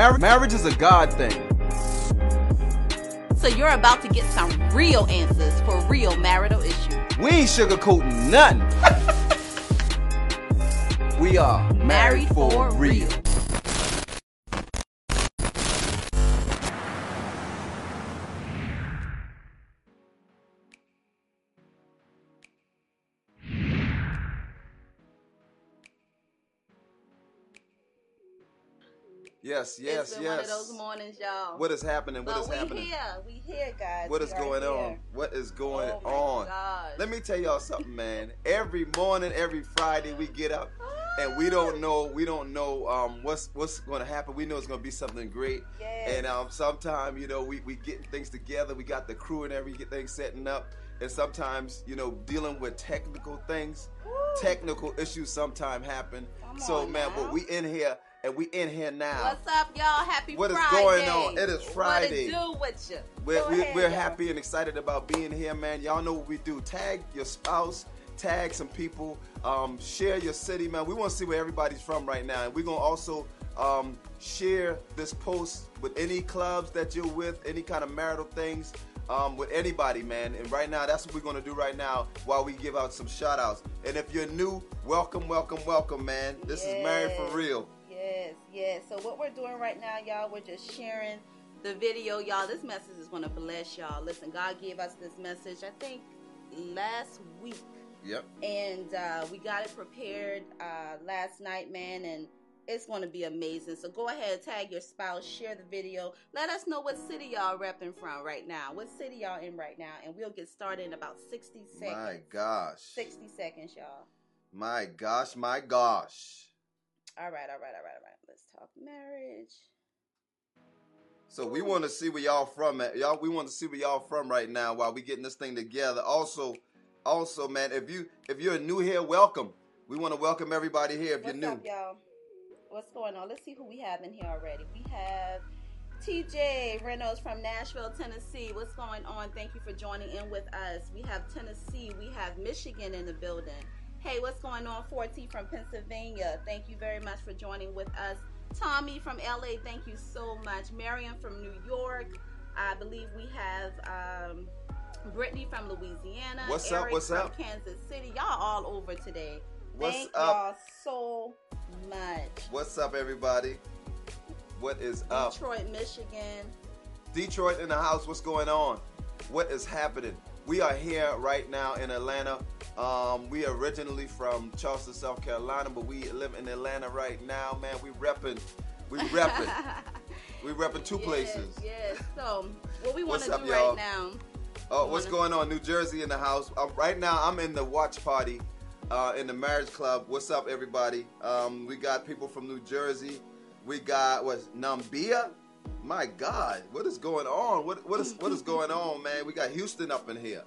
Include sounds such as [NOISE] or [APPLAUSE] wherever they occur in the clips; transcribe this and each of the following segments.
Mar- marriage is a God thing. So you're about to get some real answers for real marital issues. We ain't sugarcoating nothing. [LAUGHS] we are married, Married for, for real. real. Yes, yes, yes. one of those mornings, y'all. What is happening? What but is we happening? here. We here, guys. What We is going on? What is going oh on? gosh. Let me tell y'all something, man. Every morning, every Friday, we get up and we don't know, we don't know um, what's what's going to happen. We know it's going to be something great. Yes. And um, sometimes, you know, we we getting things together. We got the crew and everything setting up. And sometimes, you know, dealing with technical things, Woo. technical issues sometimes happen. Come so, man, now. but we in here and we in here now. What's up, y'all? Happy What Friday. What is going on? It is Friday. What do with you? We're, we're, ahead, we're y'all. happy and excited about being here, man. Y'all know what we do. Tag your spouse, tag some people, um, share your city, man. We want to see where everybody's from right now. And we're going to also um, share this post with any clubs that you're with, any kind of marital things. Um, with anybody, man. And right now, that's what we're gonna do right now while we give out some shout outs. And if you're new, welcome, welcome, welcome, man. This is Married for Real. Yes, yes. So what we're doing right now, y'all, we're just sharing the video, y'all. This message is gonna bless y'all. Listen, God gave us this message, I think, last week. Yep. and uh, we got it prepared uh, last night, man, and it's going to be amazing. So go ahead, tag your spouse, share the video, let us know what city y'all repping from right now, what city y'all in right now, and we'll get started in about sixty seconds. My gosh. Sixty seconds, y'all. My gosh, my gosh. All right, all right, all right, all right. Let's talk marriage. So we want to see where y'all from at. Y'all, we want to see where y'all from right now while we getting this thing together. Also, also, man, if you if you're new here, welcome. We want to welcome everybody here. If What's you're new, up, y'all? What's going on? Let's see who we have in here already. We have TJ Reynolds from Nashville, Tennessee. What's going on? Thank you for joining in with us. We have Tennessee. We have Michigan in the building. Hey, what's going on? 4T from Pennsylvania. Thank you very much for joining with us. Tommy from LA, thank you so much. Marion from New York. I believe we have um, Brittany from Louisiana. What's up? Eric What's from up? Kansas City. Y'all all over today. What's Thank up? y'all so much. what's up, everybody? What is up? Detroit, Michigan. Detroit in the house. What's going on? What is happening? We are here right now in Atlanta. Um, we are originally from Charleston, South Carolina, but we live in Atlanta right now, man. We repping. We repping. [LAUGHS] we repping two Yes, places. Yes. So, what we want to do right now. Oh, what's wanna- going on? New Jersey in the house. Um, right now, I'm in the watch party uh, in the marriage club. What's up, everybody? Um, we got people from New Jersey. We got what's Nambia? My God, what is going on? What what is what is [LAUGHS] going on, man? We got Houston up in here.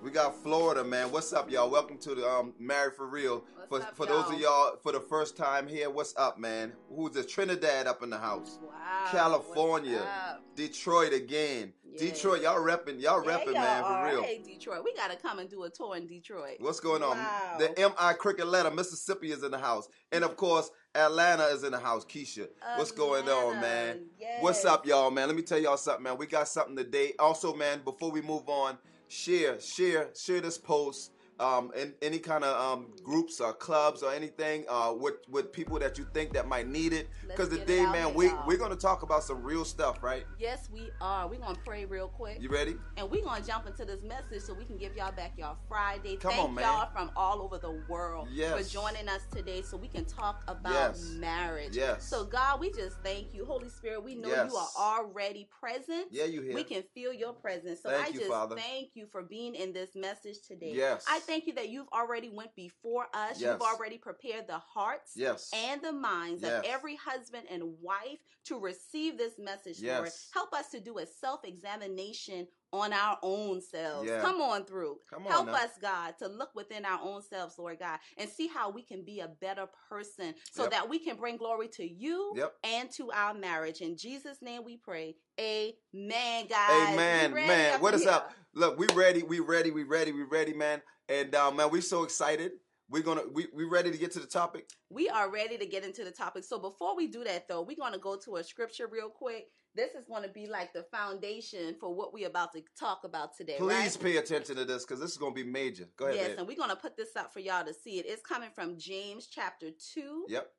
We got Florida, man. What's up, y'all? Welcome to the um, Married for Real. What's for up, for those of y'all? y'all for the first time here, what's up, man? Who's the Trinidad up in the house? Wow. California. Detroit again. Yeah. Detroit, y'all repping, y'all Yeah, repping, y'all man, for real. Hey, Detroit. We got to come and do a tour in Detroit. What's going on? Wow. The MI Cricket Letter, Mississippi is in the house. And of course, Atlanta is in the house. Keisha. What's going on, man? yes. What's up, y'all, man? Let me tell y'all something, man. We got something today. Also, man, before we move on, share, share, share this post. Um, in any kind of um, groups or clubs or anything uh, with with people that you think that might need it. Because today, man, we y'all. we're gonna talk about some real stuff, right? Yes, we are. We're going to pray real quick. You ready? And we're going to jump into this message so we can give y'all back y'all Friday. Come Thank on, man. y'all from all over the world Yes. for joining us today so we can talk about Yes. marriage. Yes. So, God, we just thank you. Holy Spirit, we know Yes. you are already present. Yeah, you here? We can feel your presence. So Thank I you, just Father. thank you for being in this message today. Yes. I thank you that you've already went before us. Yes. You've already prepared the hearts Yes. and the minds Yes. of every husband and wife to receive this message, Lord. Help us to do a self examination on our own selves. Yeah. Come on through. Come on Help now. us, God, to look within our own selves, Lord God, and see how we can be a better person so Yep. that we can bring glory to you Yep. and to our marriage. In Jesus' name we pray. Amen, guys. Amen, man. What is here? up? [LAUGHS] Look, we ready, we ready, we ready, we ready, man. And uh, man, we're so excited. we're gonna we we ready to get to the topic. We are ready to get into the topic. So before we do that, though, we're gonna go to a scripture real quick. This is to be like the foundation for what we're about to talk about today. Please right? pay attention to this because this is gonna be major. Go ahead. Yes, babe. and we're going to put this up for y'all to see it. It's coming from James chapter two, Yep.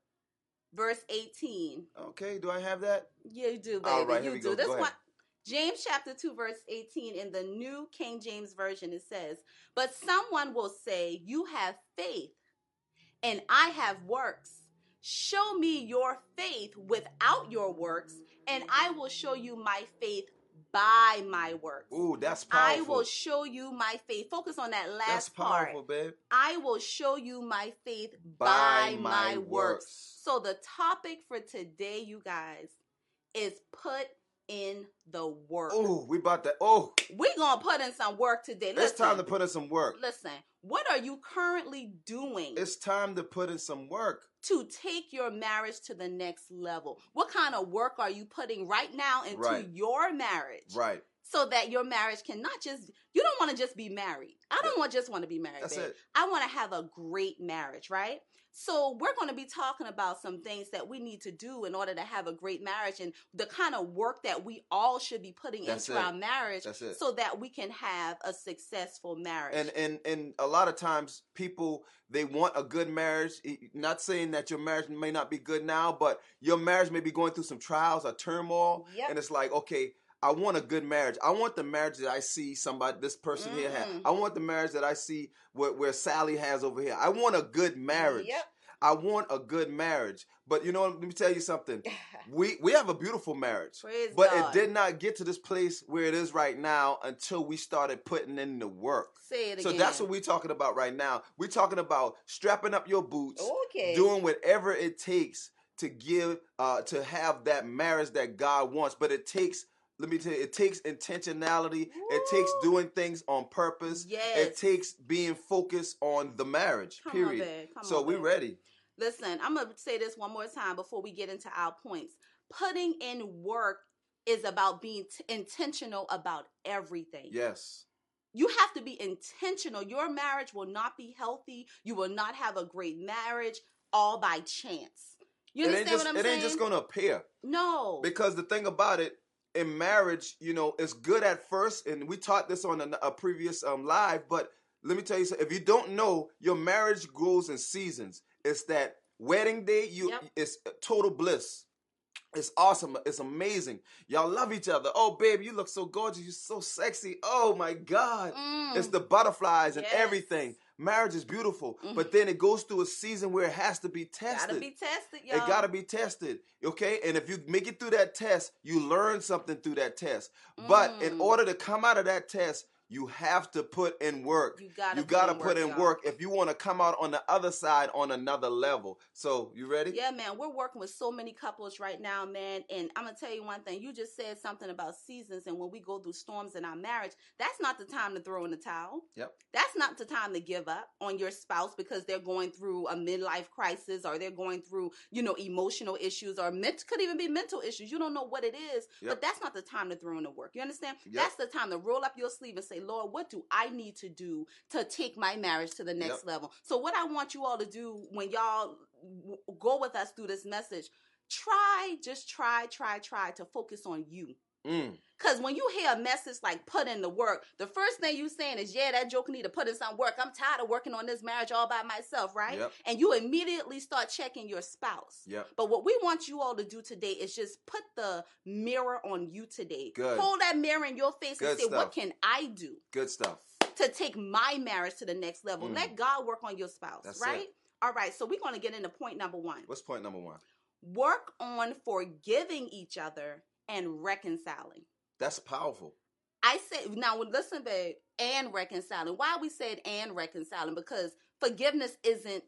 verse eighteen. Okay. Do I have that? Yeah, you do, baby. All right, here you we do. go. This Go one, James chapter 2, verse 18, in the New King James Version, it says, But someone will say, You have faith, and I have works. Show me your faith without your works, and I will show you my faith by my works. Ooh, that's powerful. I will show you my faith. Focus on that last part. that's part. powerful, babe. I will show you my faith by, By my, my works. works. So the topic for today, you guys, is put in the work. Oh, we about to. Oh, We're gonna put in some work today. Listen, it's time to put in some work. listen. What are you currently doing It's time to put in some work. to take your marriage to the next level? What kind of work are you putting right now into Right. your marriage? Right. So that your marriage can not just you don't want to just be married. I don't want just want to be married. That's babe. it. I want to have a great marriage, right? So we're going to be talking about some things that we need to do in order to have a great marriage and the kind of work that we all should be putting That's into it. our marriage so that we can have a successful marriage. And and and a lot of times people they want a good marriage. Not saying that your marriage may not be good now, but your marriage may be going through some trials or turmoil. Yep. And it's like, okay, I want a good marriage. I want the marriage that I see somebody, this person here has. Mm. I want the marriage that I see where, where Sally has over here. I want a good marriage. Yep. I want a good marriage. But you know, let me tell you something. [LAUGHS] We we have a beautiful marriage. Praise But God. it did not get to this place where it is right now until we started putting in the work. Say it So again. that's what we're talking about right now. We're talking about strapping up your boots, Okay. doing whatever it takes to give, uh, to have that marriage that God wants. But it takes, let me tell you, it takes intentionality. It takes doing things on purpose. Yes. It takes being focused on the marriage. Come period. so on, we babe. ready. Listen, I'm gonna say this one more time before we get into our points. Putting in work is about being t- intentional about everything. Yes. You have to be intentional. Your marriage will not be healthy. You will not have a great marriage all by chance. You it understand just, what I'm it saying? ain't just gonna appear. no. Because the thing about it, in marriage, you know, it's good at first, and we taught this on a, a previous um live. But let me tell you something: if you don't know, your marriage grows in seasons. It's that wedding day, you Yep. it's total bliss. It's awesome. It's amazing. Y'all love each other. Oh, babe, you look so gorgeous. You're so sexy. Oh my God. Mm. It's the butterflies and Yes. everything. Marriage is beautiful, Mhm. but then it goes through a season where it has to be tested. gotta be tested, y'all. It got to be tested, okay? And if you make it through that test, you learn something through that test. But in Mm. order to come out of that test, you have to put in work. You gotta you put gotta in put work, in y'all. work if you want to come out on the other side on another level. So, you ready? Yeah, man, we're working with so many couples right now, man. And I'm gonna tell you one thing. You just said something about seasons, and when we go through storms in our marriage, that's not the time to throw in the towel. Yep. That's not the time to give up on your spouse because they're going through a midlife crisis or they're going through, you know, emotional issues or ment- could even be mental issues. You don't know what it is, Yep. but that's not the time to throw in the work. You understand? Yep. That's the time to roll up your sleeve and say, Lord, what do I need to do to take my marriage to the next Yep. level? So, what I want you all to do when y'all w- go with us through this message, try, just try, try, try to focus on you. Mm. Cause when you hear a message like put in the work, the first thing you saying is, yeah, that joker need to put in some work. I'm tired of working on this marriage all by myself, right? Yep. And you immediately start checking your spouse. Yep. But what we want you all to do today is just put the mirror on you today. Good. Hold that mirror in your face Good and say, what can I do Good stuff. to take my marriage to the next level? Mm. Let God work on your spouse, That's right? it. All right, so we're going to get into point number one. What's point number one? Work on forgiving each other and reconciling. That's powerful. I said now listen, babe, and reconciling. Why we said and reconciling? Because forgiveness isn't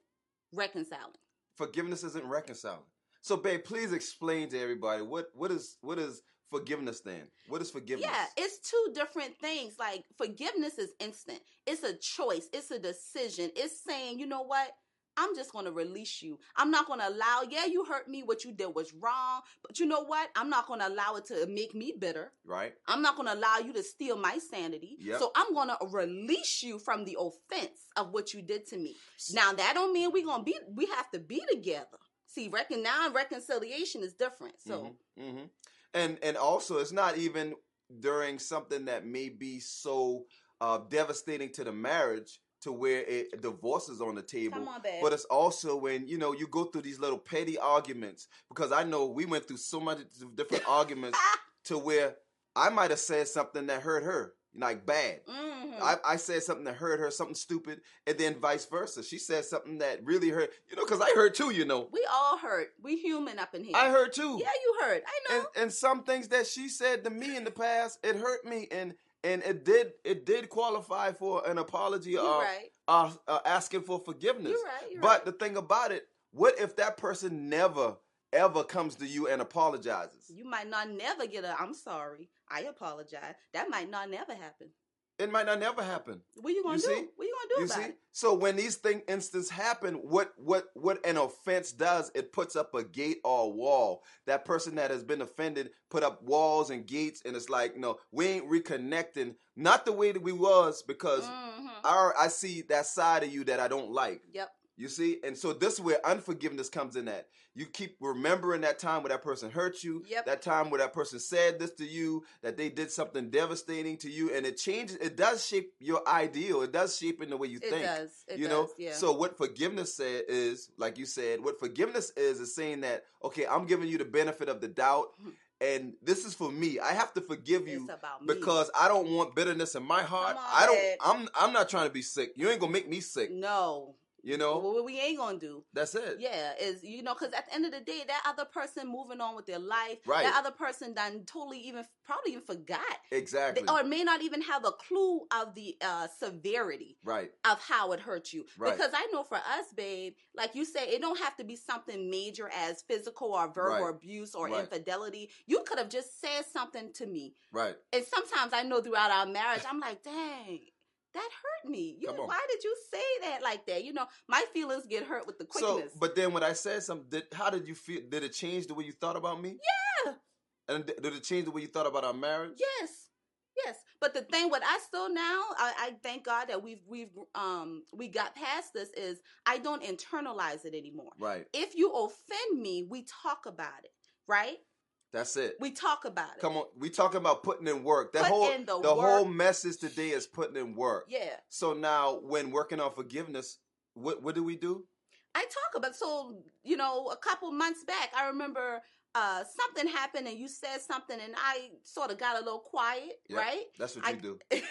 reconciling. Forgiveness isn't reconciling. So, babe, please explain to everybody what what is what is forgiveness then? What is forgiveness? Yeah, it's two different things. Like forgiveness is instant. It's a choice. It's a decision. It's saying, you know what? I'm just going to release you. I'm not going to allow, yeah, you hurt me. What you did was wrong. But you know what? I'm not going to allow it to make me bitter. Right. I'm not going to allow you to steal my sanity. Yep. So I'm going to release you from the offense of what you did to me. Now, that don't mean we're going to be, we have to be together. See, reckon now reconciliation is different. So, hmm hmm And and also, it's not even during something that may be so uh, devastating to the marriage to where it divorce is on the table. come on. But it's also when you know you go through these little petty arguments because I know we went through so many different [LAUGHS] arguments to where I might have said something that hurt her like bad. Mhm. I, I said something that hurt her, something stupid, and then vice versa. She said something that really hurt, you know, because I hurt too, you know. we all hurt. We human up in here. I hurt too. Yeah, you hurt. I know. and and some things that she said to me in the past, it hurt me, and and it did it did qualify for an apology You're or right. uh, uh, asking for forgiveness. You're right. You're But right. the thing about it, what if that person never ever comes to you and apologizes? You might not never get a I'm sorry. I apologize. That might not never happen. It might not never happen. What you gonna You do? see? What you gonna do You about see? it? So when these thing instances happen, what what what an offense does, it puts up a gate or a wall. That person that has been offended put up walls and gates, and it's like, no, we ain't reconnecting, not the way that we was, because Mhm. our I see that side of you that I don't like. Yep. You see, and so this is where unforgiveness comes in. At you keep remembering that time where that person hurt you, Yep. that time where that person said this to you, that they did something devastating to you, and it changes. It does shape your ideal. It does shape in the way you It think. does. It you does. know, yeah. so what forgiveness said is, like you said, what forgiveness is is saying that okay, I'm giving you the benefit of the doubt, Mhm. and this is for me. I have to forgive you it's about me. because I don't want bitterness in my heart. On, I don't. I'm. I'm not trying to be sick. You ain't gonna make me sick. no. You know. What we ain't gonna do. That's it. Yeah, is you know, because at the end of the day, that other person moving on with their life, Right. that other person done totally even probably even forgot, Exactly. They- or may not even have a clue of the uh, severity right. of how it hurt you. Right. Because I know for us, babe, like you say, it don't have to be something major as physical or verbal Right. abuse or Right. infidelity. You could have just said something to me. Right. And sometimes I know throughout our marriage, I'm like, dang, that hurt me. You, why did you say that like that? You know, my feelings get hurt with the quickness. So, but then when I said something, did, how did you feel? Did it change the way you thought about me? Yeah. And did did it change the way you thought about our marriage? Yes. Yes. But the thing what I still now, I, I thank God that we've we've um we got past this is I don't internalize it anymore. Right. If you offend me, we talk about it, right? That's it. We talk about it. Come on, we talking about putting in work. That Put whole in the whole message today is putting in work. Yeah. So now, when working on forgiveness, what what do we do? I talk about so you know a couple months back I remember uh something happened and you said something and I sort of got a little quiet, Yep. right? That's what I- you do. [LAUGHS]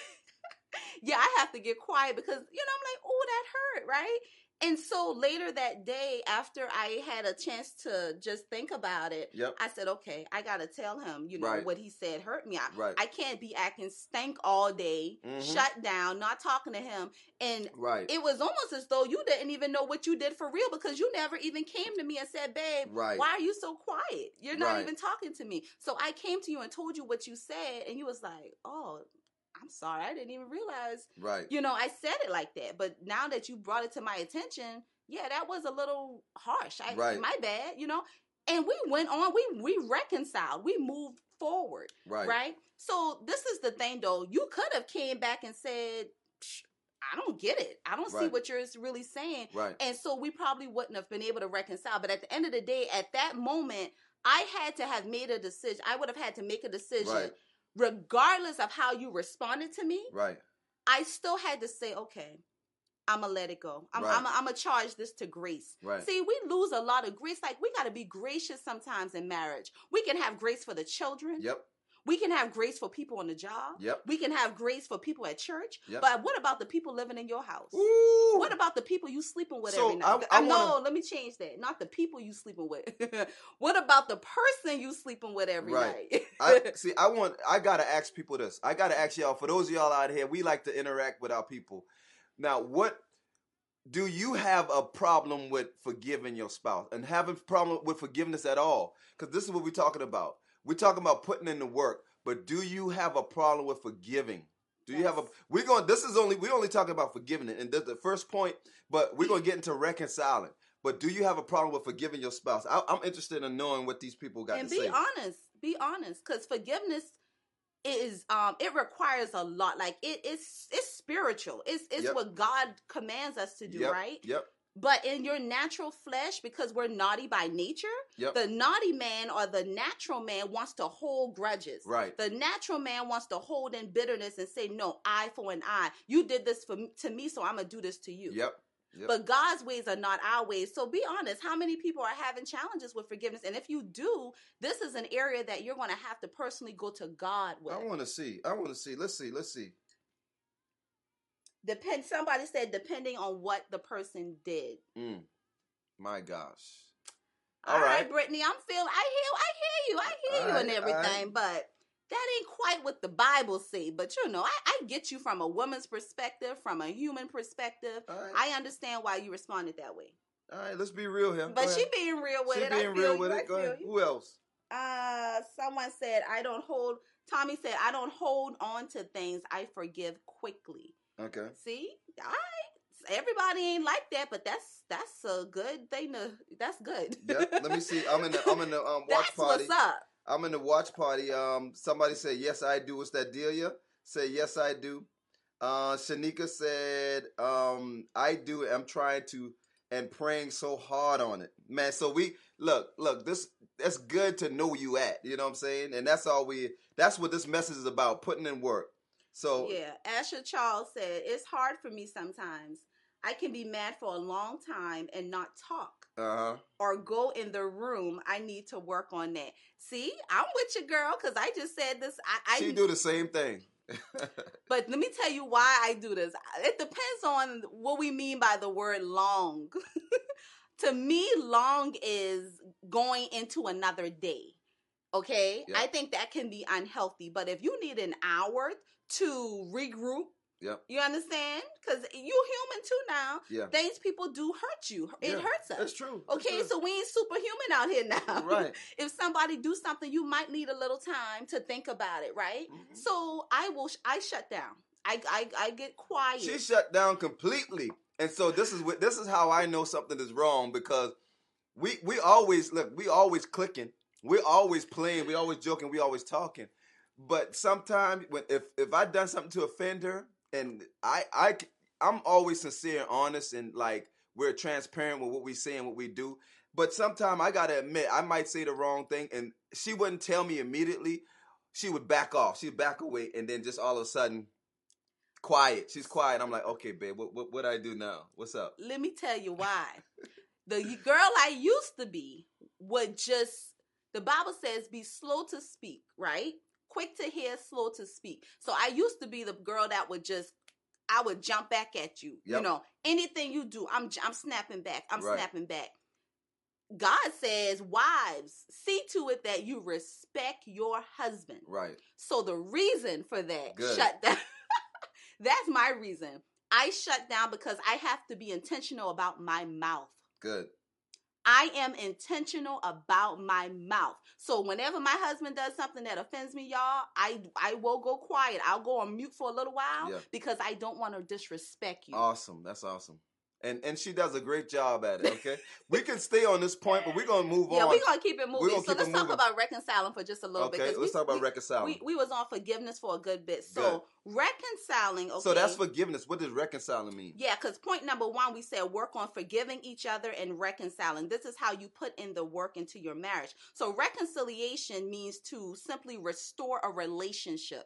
yeah, I have to get quiet because you know I'm like, oh, that hurt, right? And so later that day, after I had a chance to just think about it, Yep. I said, okay, I gotta tell him, you know, Right. what he said hurt me. I, Right. I can't be acting stank all day, Mhm. shut down, not talking to him, and Right. it was almost as though you didn't even know what you did for real because you never even came to me and said, babe, Right. why are you so quiet? You're not even talking to me. So I came to you and told you what you said, and you was like, oh, I'm sorry, I didn't even realize. Right. You know, I said it like that. But now that you brought it to my attention, yeah, that was a little harsh. I, Right. My bad, you know? And we went on, we, we reconciled, we moved forward Right. right? So this is the thing, though. You could have came back and said, "Psh, "I don't get it. I don't see what you're really saying," Right. and so we probably wouldn't have been able to reconcile. But at the end of the day, at that moment, I had to have made a decision. I would have had to make a decision, Right. Regardless of how you responded to me. Right. I still had to say, "Okay." I'm gonna let it go. I'm, Right. I'm, I'm gonna charge this to grace. Right. See, we lose a lot of grace. Like we gotta be gracious sometimes in marriage. We can have grace for the children. Yep. We can have grace for people on the job. Yep. We can have grace for people at church. Yep. But what about the people living in your house? Ooh. What about the people you sleeping with So, every night? I- I no, wanna- let me change that. Not the people you sleeping with. [LAUGHS] what about the person you sleeping with every Right. night? I [LAUGHS] see. I want. I gotta ask people this. I gotta ask y'all. For those of y'all out here, we like to interact with our people. Now, what do you have a problem with forgiving your spouse and having problem with forgiveness at all? Because this is what we're talking about. We're talking about putting in the work. But do you have a problem with forgiving? Do you have a? We're going. This is only we're only talking about forgiving, it. and the first point. But we're going to get into reconciling. But do you have a problem with forgiving your spouse? I, am interested in knowing what these people got and to be honest. Be honest, because forgiveness is um it requires a lot. Like it is it's spiritual. It's it's Yep. what God commands us to do, Yep, right? Yep. But in your natural flesh, because we're naughty by nature, Yep. the naughty man or the natural man wants to hold grudges. Right. The natural man wants to hold in bitterness and say, "No, eye for an eye. You did this for me, to me, so I'm gonna do this to you." Yep. Yep. But God's ways are not our ways. So be honest. How many people are having challenges with forgiveness? And if you do, this is an area that you're going to have to personally go to God with. I want to see. I want to see. Let's see. Let's see. Depend. Somebody said depending on what the person did. Mm. My gosh. All right, Brittany. I'm feeling. I hear. I hear you. I hear you All and everything. all But that ain't quite what the Bible say. But you know, I, I get you from a woman's perspective, from a human perspective. All right. I understand why you responded that way. All right. Let's be real here. But she being real with She it. Being real with I it. Go ahead. you. Who else? Uh, someone said I don't hold. Tommy said I don't hold on to things. I forgive quickly. Okay. See, all right. Everybody ain't like that, but that's that's a good thing to. That's good. yeah. Let me see. I'm in the I'm in the um, [LAUGHS] watch that's party. what's up. I'm in the watch party. Um, somebody said yes, I do. What's that, Delia? Say yes, I do. Uh, Shanika said um, I do. I'm trying to and praying so hard on it, man. So we look, look. This that's good to know you at. You know what I'm saying? And that's all we. That's what this message is about. Putting in work. So Yeah, Asher Charles said it's hard for me sometimes. I can be mad for a long time and not talk. uh huh. or go in the room. I need to work on that. See, I'm with you, girl, because I just said this. I, I She do the same thing. [LAUGHS] but let me tell you why I do this. It depends on what we mean by the word long. [LAUGHS] to me, long is going into another day. Okay, Yeah. I think that can be unhealthy. But if you need an hour to regroup, yep. you understand? Because you human too now. Yeah. Things people do hurt you. It Yeah, hurts us. That's true. That's Okay, true. so we ain't superhuman out here [LAUGHS] now. right. if somebody do something, you might need a little time to think about it, right? Mhm. So I will. I shut down. I I, I get quiet. She shut down completely. And so this is what this is how I know something is wrong because we we always look, we always clicking, We're always playing, we always joking, we always talking. But sometimes when if if I done something to offend her and I I I'm always sincere and honest and like we're transparent with what we say and what we do. But sometimes I gotta admit I might say the wrong thing and she wouldn't tell me immediately. She would back off. She'd back away and then just all of a sudden quiet. She's quiet. I'm like, okay, babe, what what what I do now? What's up? Let me tell you why. the girl I used to be would just. The Bible says, "Be slow to speak." Right? Quick to hear, slow to speak. So I used to be the girl that would just. I would jump back at you. You know, anything you do, I'm I'm snapping back. I'm Right. snapping back. God says, wives, see to it that you respect your husband. Right. So the reason for that Good. shut down. [LAUGHS] that's my reason. I shut down because I have to be intentional about my mouth. Good. I am intentional about my mouth. So whenever my husband does something that offends me, y'all, I I will go quiet. I'll go on mute for a little while Yeah. because I don't want to disrespect you. Awesome. That's awesome. And and she does a great job at it. [LAUGHS] Okay. we can stay on this point, but we're gonna move yeah, on. Yeah, we're gonna keep it moving. So let's it talk moving. about reconciling for just a little bit. okay. Let's we- talk about we- reconciling. We, we was on forgiveness for a good bit. So reconciling, okay. So that's forgiveness. What does reconciling mean? Yeah, because point number one, we said work on forgiving each other and reconciling. This is how you put in the work into your marriage. So reconciliation means to simply restore a relationship.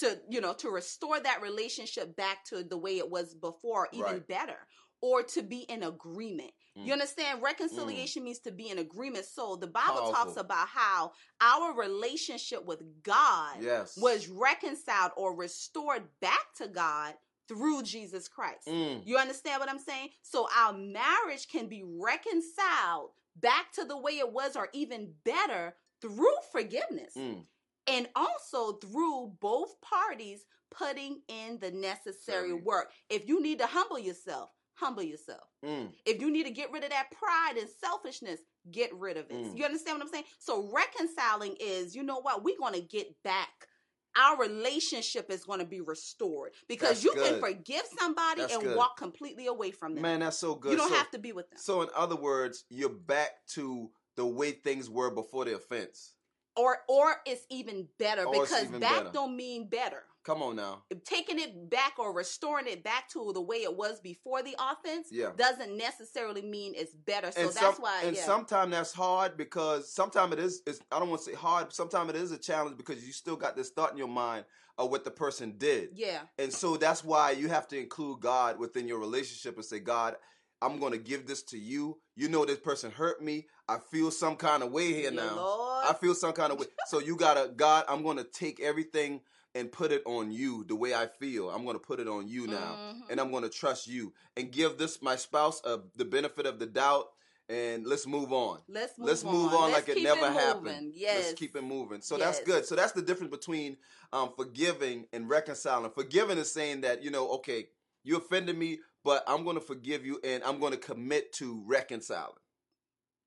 To you know, to restore that relationship back to the way it was before, even Right. better, or to be in agreement. Mm. You understand? Reconciliation means to be in agreement. So the Bible Powerful. talks about how our relationship with God Yes. was reconciled or restored back to God through Jesus Christ. Mm. You understand what I'm saying? So our marriage can be reconciled back to the way it was or even better through forgiveness Mm. and also through both parties putting in the necessary Sorry. work. If you need to humble yourself, humble yourself. Mm. If you need to get rid of that pride and selfishness, get rid of it. Mm. You understand what I'm saying? So reconciling is, you know what? We're going to get back our relationship is going to be restored because That's you can forgive somebody That's and good. walk completely away from them. Man, that's so good. you don't so, have to be with them. So, in other words, you're back to the way things were before the offense. or or it's even better Or because even that better. don't mean better. Come on now. Taking it back or restoring it back to the way it was before the offense Yeah. doesn't necessarily mean it's better. So and that's some, why and yeah. sometimes that's hard because sometimes it is it's, i don't want to say hard sometimes it is a challenge because you still got this thought in your mind of what the person did yeah. and so that's why you have to include god within your relationship and say god i'm going to give this to you you know this person hurt me i feel some kind of way here Yeah, now Lord. i feel some kind of way so you gotta god i'm going to take everything and put it on you the way i feel i'm going to put it on you now Mhm. and I'm going to trust you and give this my spouse uh, the benefit of the doubt and let's move on. Let's move let's on. move on Let's like it keep never it happened. moving. Yes. Let's keep it moving. So that's good. So that's the difference between um, forgiving and reconciling. Forgiving is saying that you know, okay, you offended me, but I'm going to forgive you and I'm going to commit to reconciling.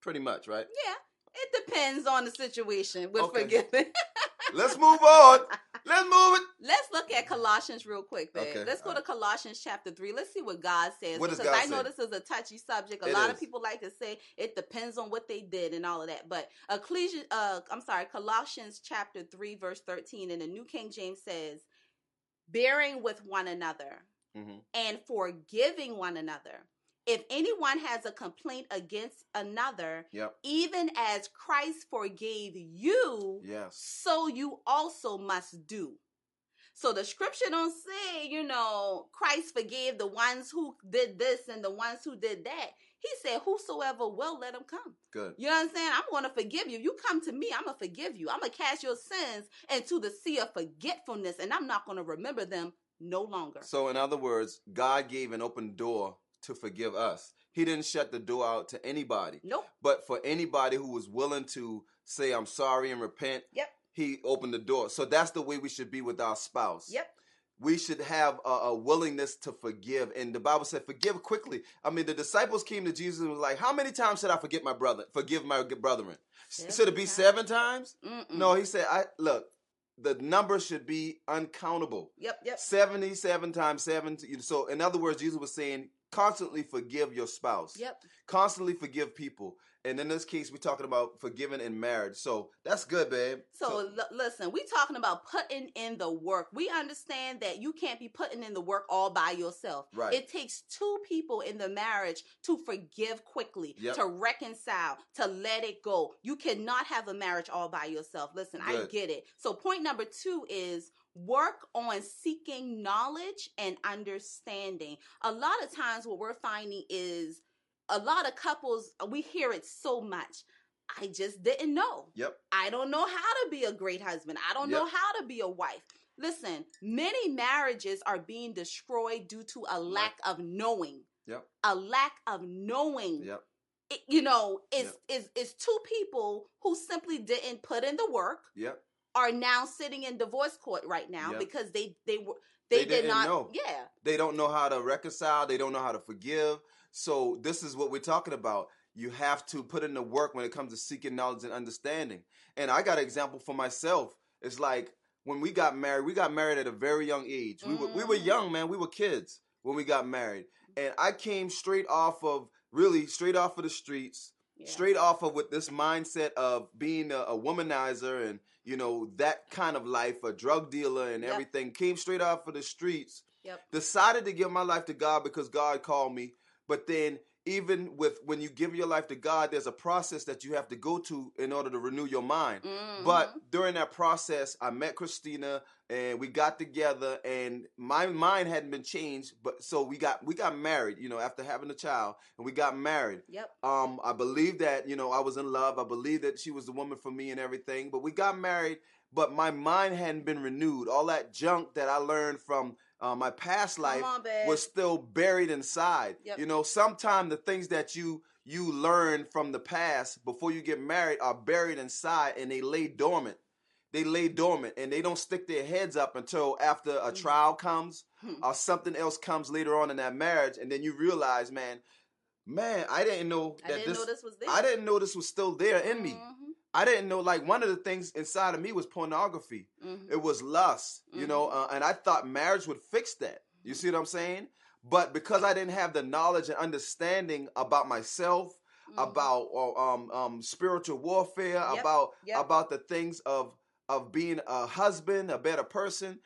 Pretty much, right? Yeah. It depends on the situation with Okay. forgiving. [LAUGHS] Let's move on. Let's move it. Let's look at Colossians real quick, babe. Okay, Let's go to Colossians chapter 3. Let's see what God says. What because God I know this is a touchy subject. A It lot of people like to say it depends on what they did and all of that. But Ecclesi- uh, I'm sorry, Colossians chapter 3, verse 13 in the New King James says, bearing with one another Mhm. and forgiving one another. If anyone has a complaint against another, Yep. even as Christ forgave you, Yes. so you also must do. So the scripture don't say, you know, Christ forgave the ones who did this and the ones who did that. He said, Whosoever will, let him come. Good. You know what I'm saying? I'm going to forgive you. You come to me, I'm going to forgive you. I'm going to cast your sins into the sea of forgetfulness, and I'm not going to remember them no longer. So, in other words, God gave an open door to forgive us. He didn't shut the door out to anybody. Nope. But for anybody who was willing to say, I'm sorry and repent, Yep. he opened the door. So that's the way we should be with our spouse. Yep. We should have a, a willingness to forgive. And the Bible said, forgive quickly. I mean, the disciples came to Jesus and was like, How many times should I forget my brother? Forgive my brethren? Seven should it be times. seven times? Mm-mm. No, he said, I look, the number should be uncountable. Yep, yep. 77 times 7 so in other words jesus was saying constantly forgive your spouse Yep. constantly forgive people and in this case we're talking about forgiving in marriage so that's good babe So, l- listen, we're talking about putting in the work. We understand that you can't be putting in the work all by yourself. Right. It takes two people in the marriage to forgive quickly, Yep. to reconcile, to let it go. You cannot have a marriage all by yourself. Listen, I get it. So, point number two is work on seeking knowledge and understanding. A lot of times, what we're finding is a lot of couples, we hear it so much. I just didn't know. yep I don't know how to be a great husband. I don't know how to be a wife. Listen, many marriages are being destroyed due to a lack of knowing. Yep. A lack of knowing. yep It- you know, it's, it's, it's two people who simply didn't put in the work yep are now sitting in divorce court right now Yep. because they they were they, They did didn't know. yeah. They don't know how to reconcile. They don't know how to forgive. So this is what we're talking about. You have to put in the work when it comes to seeking knowledge and understanding. And i got an example for myself. It's like when we got married we got married at a very young age. We were, we were Mhm. young man. We were kids when we got married. And i came straight off of really straight off of the streets yeah. straight off of with this mindset of being a, a womanizer and you know that kind of life a drug dealer and Yep. everything came straight off of the streets Yep. decided to give my life to god because god called me but then even with when you give your life to god there's a process that you have to go to in order to renew your mind Mhm. but during that process, I met Christina and we got together and my mind hadn't been changed, but so we got we got married, you know, after having a child and we got married. yep Um I believe that, you know, I was in love. I believe that she was the woman for me and everything, but we got married, but my mind hadn't been renewed. All that junk that I learned from uh, my past life on, was still buried inside. Yep. You know, sometimes the things that you you learn from the past before you get married are buried inside and they lay dormant. They lay dormant and they don't stick their heads up until after a Mhm. trial comes Hmm. or something else comes later on in that marriage and then you realize, man, man, I didn't know I that didn't this know this was there I didn't know this was still there in me. I didn't know like one of the things inside of me was pornography. Mhm. It was lust, you know, Mm-hmm. uh, and I thought marriage would fix that. You see what I'm saying? But because I didn't have the knowledge and understanding about myself, Mhm. about uh, um, um, spiritual warfare, Yep, about yep. about the things of of being a husband, a better person,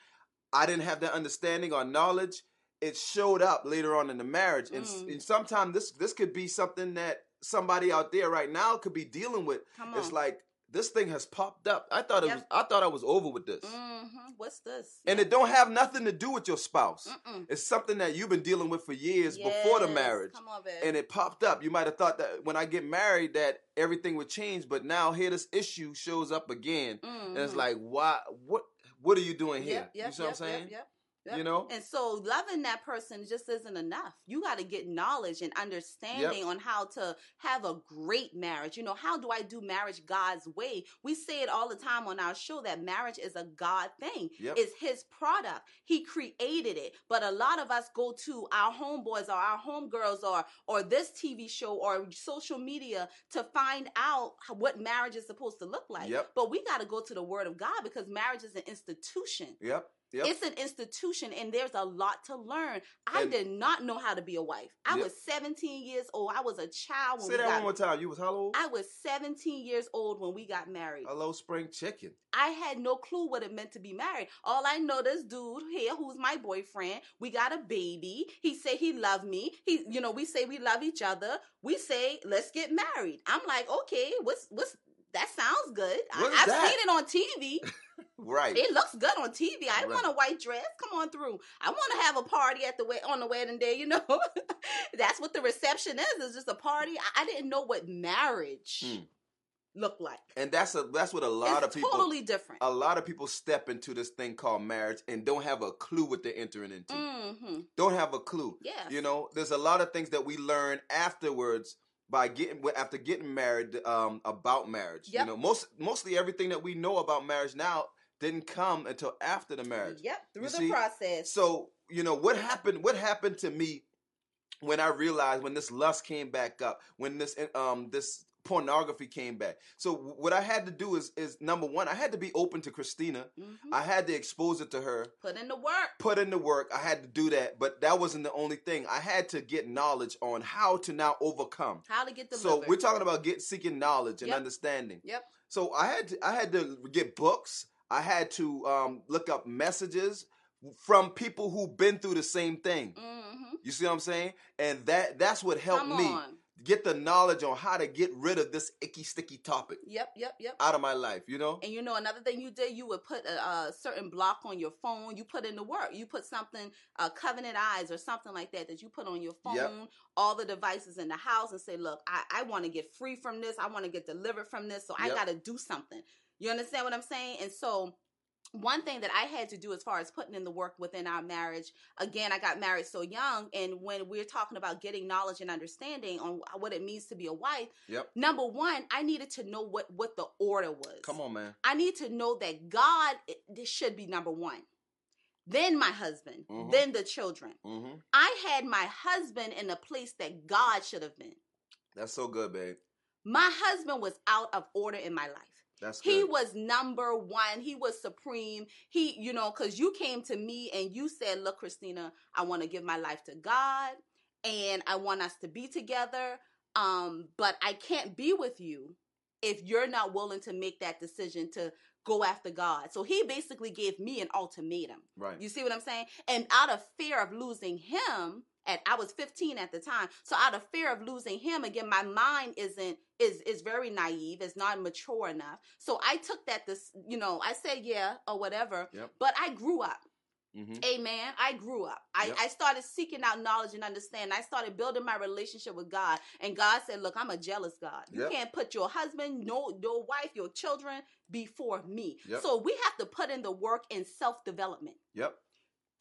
I didn't have that understanding or knowledge. It showed up later on in the marriage, and, s- Mm. and sometimes this this could be something that somebody out there right now could be dealing with. It's like this thing has popped up. I thought it Yep. was. I thought I was over with this, hmm What's this? and it don't have nothing to do with your spouse. Mm-mm. It's something that you've been dealing with for years before the marriage on, and it popped up. You might have thought that when I get married that everything would change, but now here this issue shows up again, and it's Mhm. like, why? What? What are you doing here? Yep, yep, you see yep, what I'm saying? Yep, yep, yep. You know? And so loving that person just isn't enough. You got to get knowledge and understanding on how to have a great marriage. You know, how do I do marriage God's way? We say it all the time on our show that marriage is a God thing. Yep. It's his product. He created it. But a lot of us go to our homeboys or our homegirls or or this TV show or social media to find out what marriage is supposed to look like. Yep. But we got to go to the word of God because marriage is an institution. Yep. Yep. It's an institution and there's a lot to learn. I And- did not know how to be a wife. I Yep. was 17 years old. I was a child when Say that got one more time. You was how old? I was 17 years old when we got married. Hello, spring chicken. I had no clue what it meant to be married. All I know, this dude here, who's my boyfriend, we got a baby. He said he loved me. He, you know, we say we love each other. We say let's get married. I'm like, okay, what's what's that sounds good. What I, I've that? seen it on TV. [LAUGHS] Right. It looks good on TV. I Right. want a white dress. Come on through. I want to have a party at the way on the wedding day. You know, [LAUGHS] that's what the reception is. It's just a party. I, I didn't know what marriage Hmm. looked like. and that's a that's what a lot it's of people totally different. a lot of people step into this thing called marriage and don't have a clue what they're entering into. hmm Don't have a clue. yeah You know, there's a lot of things that we learn afterwards by getting after getting married um, about marriage. Yep. You know, most mostly everything that we know about marriage now didn't come until after the marriage. Yep, through You the see? process. So you know what happened? What happened to me when I realized when this lust came back up, when this um this pornography came back. So what I had to do is is number one, I had to be open to Christina. Mhm. I had to expose it to her Put in the work. put in the work. I had to do that, but that wasn't the only thing. I had to get knowledge on how to now overcome. How to get the So we're talking about get seeking knowledge and Yep. understanding. Yep. So I had to I had to get books. I had to um, look up messages from people who've been through the same thing. hmm You see what I'm saying? And that that's what helped Come me on. Get the knowledge on how to get rid of this icky sticky topic Yep, yep, yep. out of my life. You know? And you know another thing you did, you would put a, a certain block on your phone. You put in the work. You put something, uh, covenant eyes or something like that, that you put on your phone. Yep. All the devices in the house, and say, "Look, I, I want to get free from this. I want to get delivered from this. So I got to do something." You understand what I'm saying? And so. One thing that I had to do as far as putting in the work within our marriage, again, I got married so young. And when we're talking about getting knowledge and understanding on what it means to be a wife, Yep. number one, I needed to know what, what the order was. Come on, man. I need to know that God this should be number one. Then my husband, Mhm. then the children. hmm I had my husband in the place that God should have been. That's so good, babe. My husband was out of order in my life. That's good. He was number one. He was supreme. He, you know, because you came to me and you said, Look, Christina, I want to give my life to God and I want us to be together. Um, but I can't be with you if you're not willing to make that decision to go after God. So he basically gave me an ultimatum. right. You see what I'm saying? And out of fear of losing him, at I was 15 at the time. So out of fear of losing him, again, my mind isn't is is very naive, it's not mature enough. So I took that this, you know, I said yeah or whatever. Yep. But I grew up. hmm Amen. I grew up. I, Yep. I started seeking out knowledge and understanding. I started building my relationship with God. And God said, Look, I'm a jealous God. You can't put your husband, no, your wife, your children before me. Yep. So we have to put in the work in self development. Yep.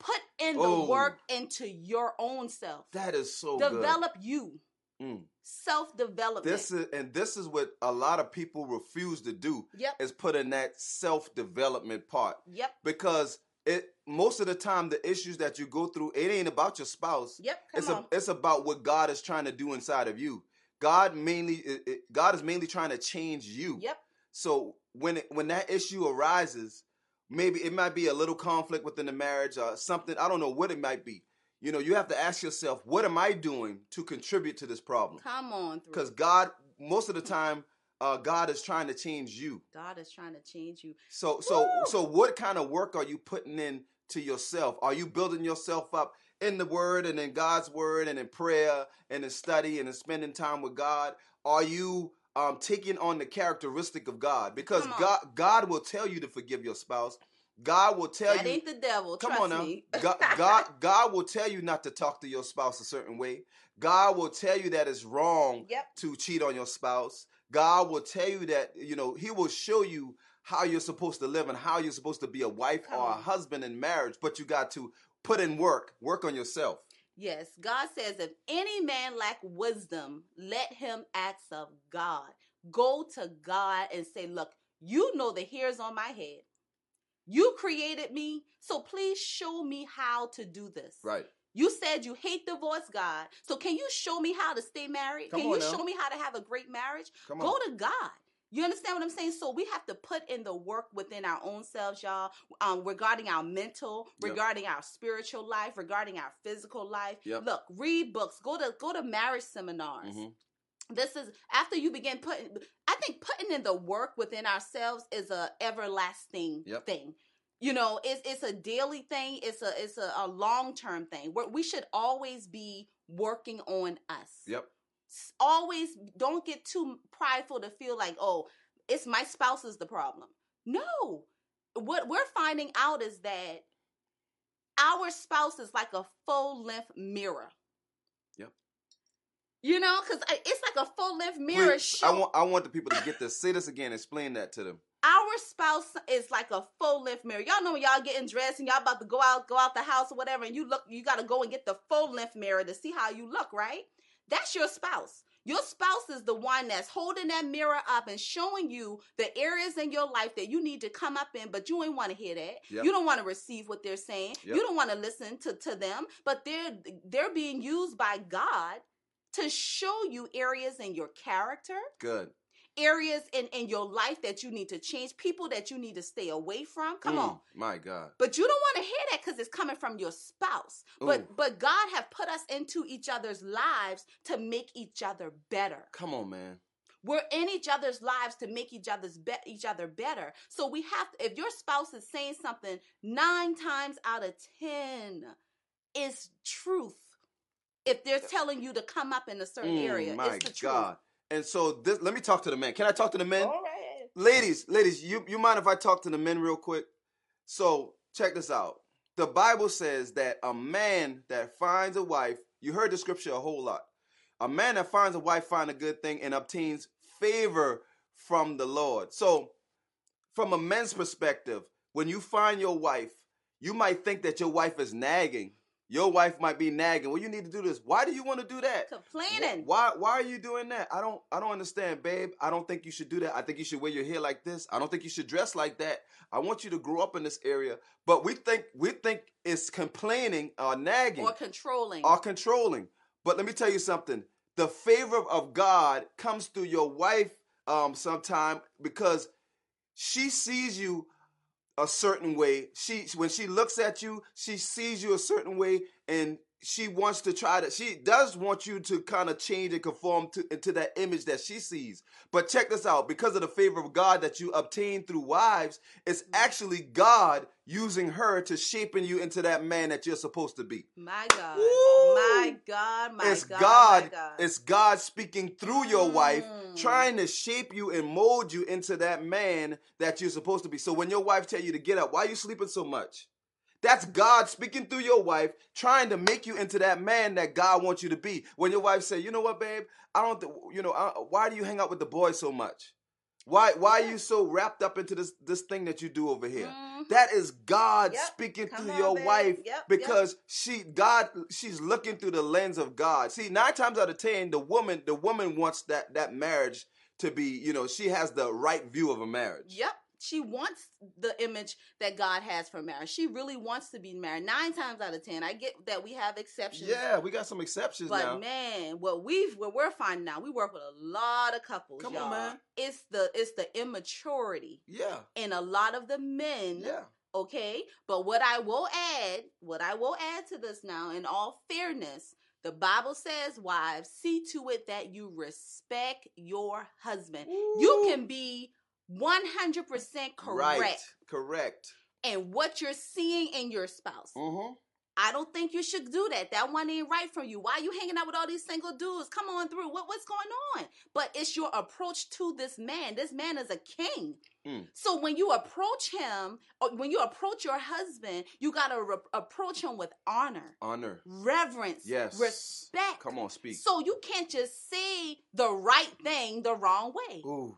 Put in Oh. the work into your own self. That is so good. Develop you. Mm. Self development. This is and this is what a lot of people refuse to do Yep. is put in that self development part Yep. because it most of the time the issues that you go through it ain't about your spouse. Yep. Come It's on. a, it's about what God is trying to do inside of you. God mainly it- God is mainly trying to change you. yep. So when it, when that issue arises, maybe it might be a little conflict within the marriage or something. I don't know what it might be. You know, you have to ask yourself, what am I doing to contribute to this problem? Come on, through. Because God, most of the time, uh, God is trying to change you. God is trying to change you. So, so, Woo! so, what kind of work are you putting in to yourself? Are you building yourself up in the Word and in God's Word and in prayer and in study and in spending time with God? Are you um, taking on the characteristic of God? Because God, God will tell you to forgive your spouse. God will tell that you. ain't the devil. Come trust on now. me. [LAUGHS] God, God, God will tell you not to talk to your spouse a certain way. God will tell you that it's wrong Yep. to cheat on your spouse. God will tell you that, you know, He will show you how you're supposed to live and how you're supposed to be a wife Come or a on. husband in marriage, but you got to put in work, work on yourself. Yes, God says, if any man lack wisdom, let him ask of God. Go to God and say, Look, you know the hairs on my head. You created me, so please show me how to do this. Right. You said you hate divorce, God. So can you show me how to stay married? Come can you now. show me how to have a great marriage? Go to God. You understand what I'm saying? So we have to put in the work within our own selves, y'all, um, regarding our mental, Yep. regarding our spiritual life, regarding our physical life. Yep. Look, read books, go to go to marriage seminars. Mhm. This is after you begin putting. I think putting in the work within ourselves is a everlasting Yep. thing. You know, it's it's a daily thing. It's a it's a, a long term thing. Where we should always be working on us Yep. Always don't get too prideful to feel like oh it's my spouse is the problem no what we're finding out is that our spouse is like a full length mirror Yep. you know because uh, it's like a full length mirror Please, I want I want the people to get this. Say this again. Explain that to them. our spouse is like a full length mirror. Y'all know when y'all getting dressed and y'all about to go out, go out the house or whatever, and you look, you gotta go and get the full length mirror to see how you look, right? That's your spouse. Your spouse is the one that's holding that mirror up and showing you the areas in your life that you need to come up in, but you ain't want to hear that. Yep. You don't want to receive what they're saying. Yep. You don't want to listen to, to them, but they're they're being used by God to show you areas in your character, Good. Areas in, in your life that you need to change, people that you need to stay away from. Come Mm, on. My God. But you don't want to hear that because it's coming from your spouse. Ooh. But but God have put us into each other's lives to make each other better. Come on, man. We're in each other's lives to make each other's be- each other better. So we have to, if your spouse is saying something nine times out of ten is truth. If they're telling you to come up in a certain Mm, area, my it's the God. And so this. Let me talk to the men. Can I talk to the men? All right. ladies, ladies, you you mind if I talk to the men real quick? So check this out. The Bible says that a man that finds a wife, you heard the scripture a whole lot. A man that finds a wife find a good thing and obtains favor from the Lord. So, from a man's perspective, when you find your wife, you might think that your wife is nagging. Your wife might be nagging. Well, you need to do this. Why do you want to do that? Complaining. Why why are you doing that? I don't I don't understand, babe. I don't think you should do that. I think you should wear your hair like this. I don't think you should dress like that. I want you to grow up in this area. But we think we think it's complaining or nagging Or controlling. or controlling. But let me tell you something. The favor of God comes through your wife um sometime because she sees you a certain way. She when she looks at you, she sees you a certain way, and she wants to try to. She does want you to kind of change and conform to into that image that she sees. But check this out: because of the favor of God that you obtain through wives, it's actually God using her to shaping you into that man that you're supposed to be. My God. My God. My it's God. God. My God. It's God speaking through your wife, Mm. trying to shape you and mold you into that man that you're supposed to be. So when your wife tell you to get up, why are you sleeping so much? That's God speaking through your wife, trying to make you into that man that God wants you to be. When your wife say, "You know what, babe? I don't. Th- you know, I, why do you hang out with the boys so much? Why? Why are you so wrapped up into this this thing that you do over here?" Mhm. That is God Yep. speaking Come through on, your babe. wife Yep, yep. because she God she's looking through the lens of God. See, nine times out of ten, the woman the woman wants that that marriage to be, you know, she has the right view of a marriage. Yep. She wants the image that God has for marriage. She really wants to be married. Nine times out of ten, I get that we have exceptions. Yeah, we got some exceptions But now. man, what we've what we're finding now, we work with a lot of couples. Come y'all. man. It's the it's the immaturity yeah, in a lot of the men. yeah. Okay. But what I will add, what I will add to this now, in all fairness, the Bible says, wives, see to it that you respect your husband. You can be 100% correct Right, correct. And what you're seeing in your spouse. Mm-hmm. I don't think you should do that. That one ain't right for you. Why are you hanging out with all these single dudes? Come on through. What what's going on? But it's your approach to this man. This man is a king. Mm. So when you approach him, or when you approach your husband, you got to re- approach him with honor, Honor. reverence, Yes. respect. Come on, speak. So you can't just say the right thing the wrong way. Ooh.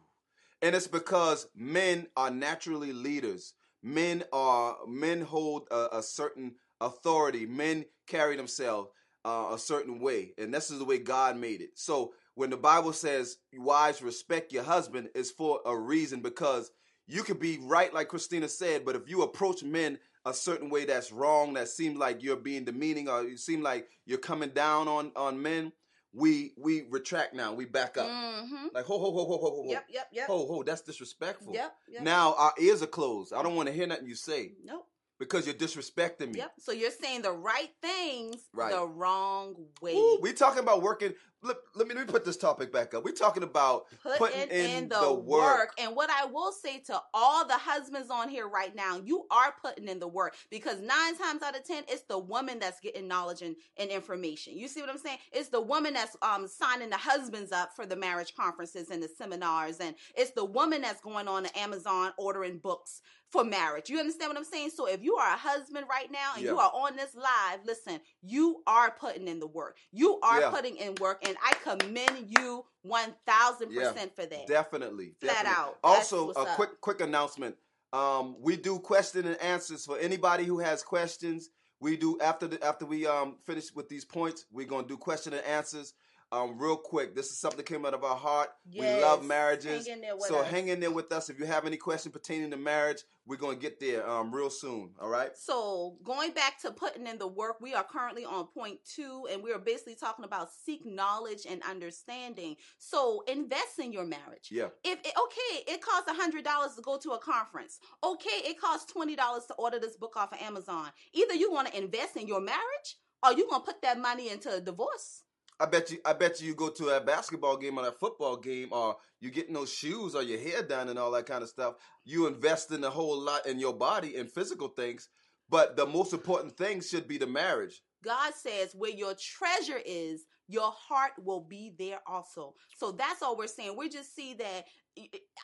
And it's because men are naturally leaders. Men are men hold a, a certain authority. Men carry themselves uh, a certain way, and this is the way God made it. So when the Bible says wives respect your husband, it's for a reason because you could be right, like Christina said, but if you approach men a certain way that's wrong, that seems like you're being demeaning, or you seem like you're coming down on on men, we we retract now. We back up. Mm-hmm. Like ho ho ho ho ho ho. ho. Yep, yep, yep. Ho ho, that's disrespectful. Yep, yep. Now our ears are closed. I don't want to hear nothing you say nope. Because you're disrespecting me. Yep. So you're saying the right things Right. the wrong way. Ooh, we talking about working. Let, let me let me put this topic back up. We're talking about putting, putting in, in the, the work. work. And what I will say to all the husbands on here right now, you are putting in the work because nine times out of ten, it's the woman that's getting knowledge and, and information. You see what I'm saying? It's the woman that's um signing the husbands up for the marriage conferences and the seminars, and it's the woman that's going on to Amazon ordering books for marriage. You understand what I'm saying? So if you are a husband right now and you are on this live, listen, you are putting in the work. You are Yeah. putting in work, and I commend you one thousand Yeah, percent for that. Definitely. Flat definitely. out. Also, a up. quick quick announcement. Um, we do question and answers for anybody who has questions. We do after the after we um finish with these points, we're gonna do question and answers. Um, real quick, this is something that came out of our heart. We love marriages. Hang in there with so us. hang in there with us. If you have any question pertaining to marriage, we're gonna get there um real soon. All right. So going back to putting in the work, we are currently on point two, and we are basically talking about seek knowledge and understanding. So invest in your marriage. Yeah. If it, okay, it costs a hundred dollars to go to a conference. Okay, it costs twenty dollars to order this book off of Amazon. Either you want to invest in your marriage, or you gonna put that money into a divorce. I bet you. I bet you. You go to a basketball game or a football game, or you getting those shoes or your hair done and all that kind of stuff. You invest in a whole lot in your body and physical things, but the most important thing should be the marriage. God says, where your treasure is, your heart will be there also. So that's all we're saying. We just see that.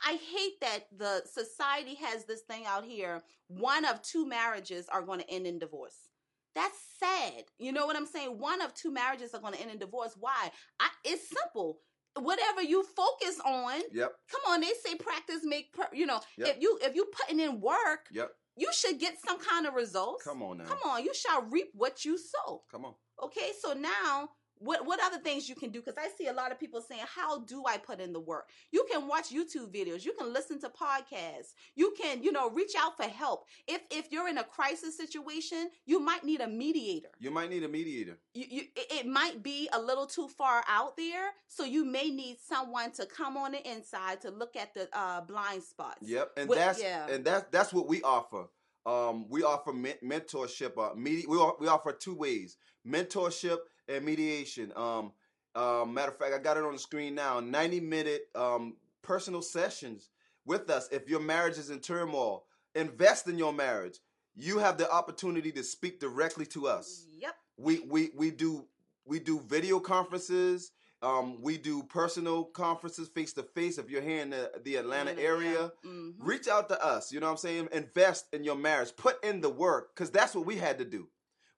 I hate that the society has this thing out here. One of two marriages are going to end in divorce. That's sad. You know what I'm saying? One of two marriages are going to end in divorce. Why? I, it's simple. Whatever you focus on, Yep. come on. They say practice make per, you know. Yep. If you if you putting in work, Yep. you should get some kind of results. Come on now. Come on, you shall reap what you sow. Come on. Okay, so now what what other things you can do? Because I see a lot of people saying, "How do I put in the work?" You can watch YouTube videos. You can listen to podcasts. You can, you know, reach out for help. If if you're in a crisis situation, you might need a mediator. You might need a mediator. You, you it, might be a little too far out there, so you may need someone to come on the inside to look at the uh, blind spots. Yep. And What- that's yeah. and that's that's what we offer. Um, we offer men- mentorship. Uh, medi- we we offer two ways: mentorship and mediation. Um, uh, matter of fact, I got it on the screen now. Ninety minute um, personal sessions with us. If your marriage is in turmoil, invest in your marriage. You have the opportunity to speak directly to us. Yep. We we we do we do video conferences. Um, we do personal conferences face to face. If you're here in the, the Atlanta area, Mhm. reach out to us. You know what I'm saying? Invest in your marriage. Put in the work because that's what we had to do.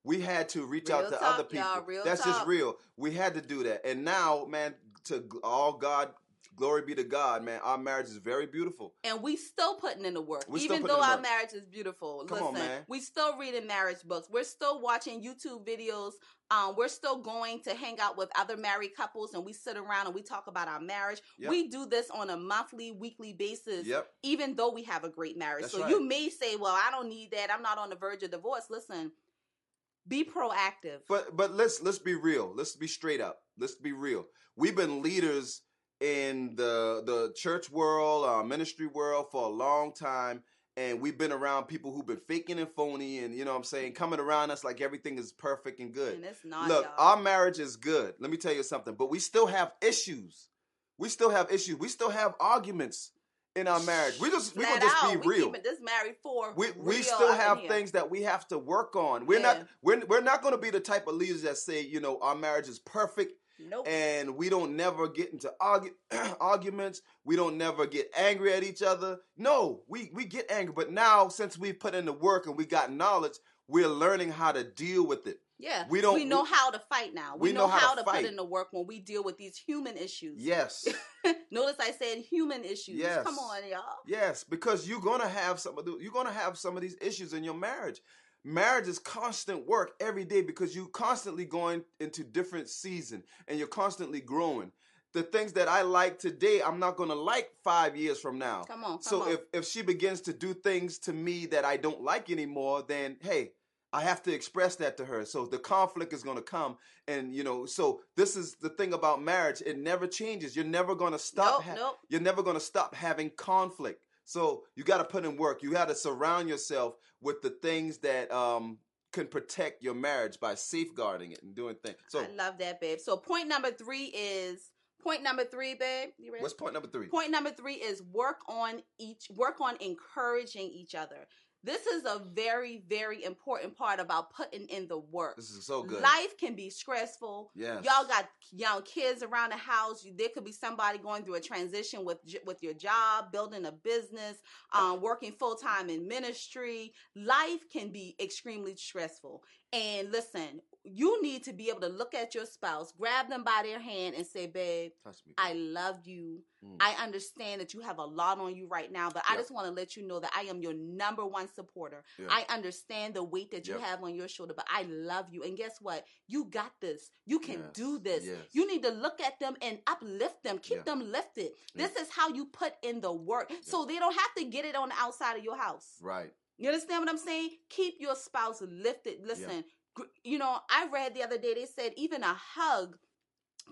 We had to reach out to talk, other people. real that's just real. We had to do that. And now, man, to all God glory be to God, man. Our marriage is very beautiful. And we still putting in the work. We still Even though our work. marriage is beautiful. Come Listen, on, man. we still reading marriage books. We're still watching YouTube videos. Um, we're still going to hang out with other married couples and we sit around and we talk about our marriage. Yep. We do this on a monthly, weekly basis. Yep. Even though we have a great marriage. That's so right. you may say, Well, I don't need that. I'm not on the verge of divorce. Listen, be proactive. But but let's let's be real. Let's be straight up. Let's be real. We've been leaders in the the church world, uh, ministry world for a long time, and we've been around people who've been faking and phony, and you know what I'm saying, coming around us like everything is perfect and good. and it's not Look, y'all. our marriage is good. Let me tell you something, but we still have issues. We still have issues. We still have arguments in our marriage. We just we gonna just out, be we real. this married for We we still have things that we have to work on. We're Yeah. not we're we're not going to be the type of leaders that say, you know, our marriage is perfect Nope. and we don't never get into argu- [CLEARS THROAT] arguments. We don't never get angry at each other. No, we we get angry, but now since we put in the work and we got knowledge, we're learning how to deal with it. Yeah, We don't- We know we- how to fight now. We, we know, know how how, to fight. put in the work when we deal with these human issues. Yes. [LAUGHS] Notice I said human issues. Yes. Come on, y'all. Yes, because you're gonna have some of the, you're gonna have some of these issues in your marriage. Marriage is constant work every day because you're constantly going into different season and you're constantly growing. The things that I like today, I'm not gonna like five years from now. Come on. Come So on. if if she begins to do things to me that I don't like anymore, then hey, I have to express that to her. So the conflict is going to come, and you know, so this is the thing about marriage; it never changes. You're never going to stop. Nope, ha- nope. You're never going to stop having conflict. So you got to put in work. You got to surround yourself with the things that um, can protect your marriage by safeguarding it and doing things. So I love that, babe. So point number three is point number three, babe. You ready? what's point number three? Point number three is work on each work on encouraging each other. This is a very, very important part about putting in the work. This is so good. Life can be stressful. Yes. Y'all got young kids around the house. There could be somebody going through a transition with with your job, building a business, um, working full time in ministry. Life can be extremely stressful. And listen, you need to be able to look at your spouse, grab them by their hand, and say, "Babe. I love you. Mm. I understand that you have a lot on you right now, but I just want to let you know that I am your number one supporter. Yeah. I understand the weight that you Yep. have on your shoulder, but I love you. And guess what? You got this. You can Yes. do this. Yes. You need to look at them and uplift them, keep Yeah. them lifted. Yeah. This is how you put in the work. So they don't have to get it on the outside of your house. right. You understand what I'm saying? Keep your spouse lifted. Listen, you know, I read the other day they said even a hug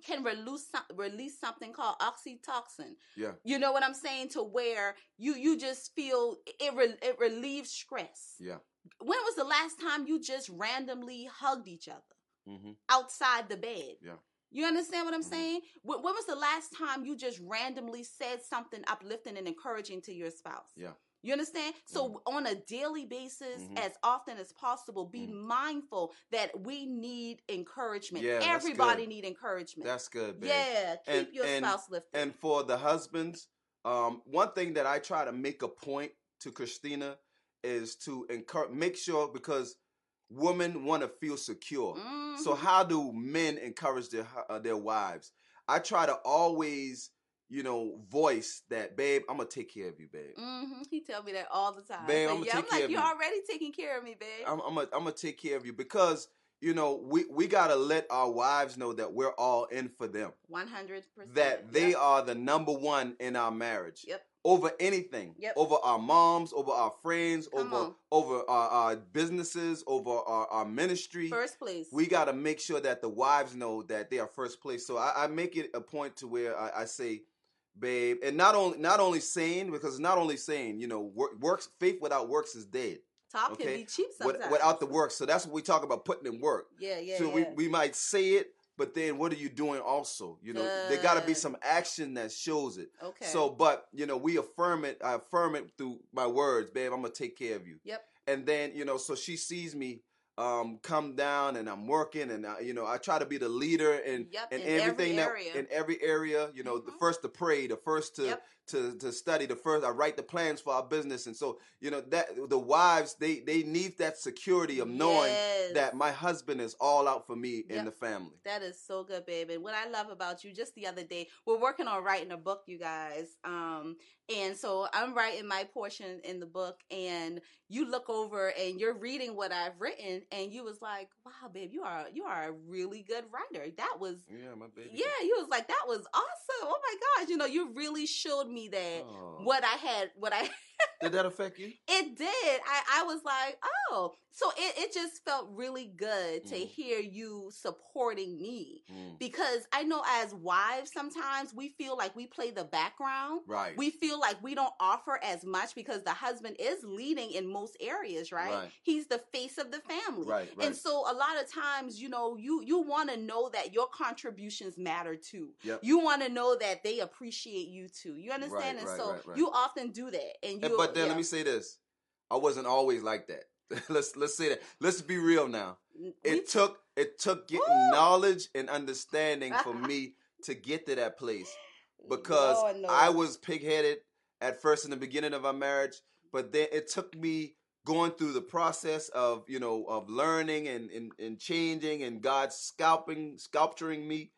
can release some, release something called oxytocin. Yeah. You know what I'm saying? To where you you just feel it re, it relieves stress. Yeah. When was the last time you just randomly hugged each other hmm outside the bed? Yeah. You understand what I'm Mhm. saying? When, when was the last time you just randomly said something uplifting and encouraging to your spouse? Yeah. You understand? So on a daily basis, Mhm. as often as possible, be Mhm. mindful that we need encouragement. Yeah, Everybody need encouragement. That's good, babe. yeah, keep And- your and- spouse lifted. And for the husbands, um, one thing that I try to make a point to Christina is to encourage, make sure because women want to feel secure. So Mhm. how do men encourage their uh, their wives? I try to always, you know, voice that, babe. I'm gonna take care of you, babe. Mhm. He tell me that all the time. Babe, I'ma yeah, take I'm like, you're you." already taking care of me, babe. I'm I'm gonna I'm gonna take care of you because you know we we gotta let our wives know that we're all in for them. One hundred percent. That they are the number one in our marriage. Yep. Over anything. Yep. Over our moms, over our friends, Come over on. over our, our businesses, over our, our ministry. First place. we got to make sure that the wives know that they are first place. So I, I make it a point to where I, I say, babe, and not only not only saying because it's not only saying you know work, works faith without works is dead. Talk okay. can be cheap sometimes. without the work, so that's what we talk about putting in work. Yeah, yeah. so yeah. we we might say it, but then what are you doing also? You know, there got to be some action that shows it. okay. So, but you know, we affirm it. I affirm it through my words, babe. I'm gonna take care of you. Yep. And then you know, so she sees me um come down, and I'm working, and I, you know, I try to be the leader and Yep, and in every everything that in every area. You know, the Mhm. first to pray, the first to Yep. To to study the first. I write the plans for our business, and so you know that the wives they they need that security of knowing Yes. that my husband is all out for me Yep. and the family. That is so good, babe. And what I love about you, just the other day, we're working on writing a book, you guys. Um, and so I'm writing my portion in the book, and you look over and you're reading what I've written, and you was like, "Wow, babe, you are you are a really good writer." That was. Yeah, my baby. Yeah, you was like that was awesome. Oh my gosh, you know, you really showed me that Oh. what I had, what I [LAUGHS] Did that affect you? it did. I, I was like, oh. So it, it just felt really good to Mhm. hear you supporting me. Mm. Because I know as wives, sometimes we feel like we play the background. Right. We feel like we don't offer as much because the husband is leading in most areas, right? Right. He's the face of the family. Right, right. And so a lot of times, you know, you you want to know that your contributions matter too. Yep. You want to know that they appreciate you too. You understand? Right, and so you often do that. And And- but then yeah. let me say this: I wasn't always like that. [LAUGHS] let's let's say that. Let's be real now. We- It took it took getting Woo! knowledge and understanding for [LAUGHS] me to get to that place because Lord. I was pigheaded at first in the beginning of our marriage, but then it took me going through the process of you know of learning and and, and changing and God scalping sculpturing me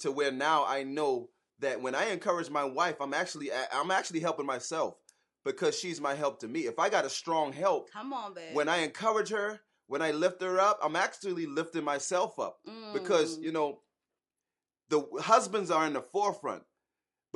to where now I know that when I encourage my wife, I'm actually I'm actually helping myself because she's my help to me. If I got a strong help, Come on, babe. when I encourage her, when I lift her up, I'm actually lifting myself up because Mm. you know the husbands are in the forefront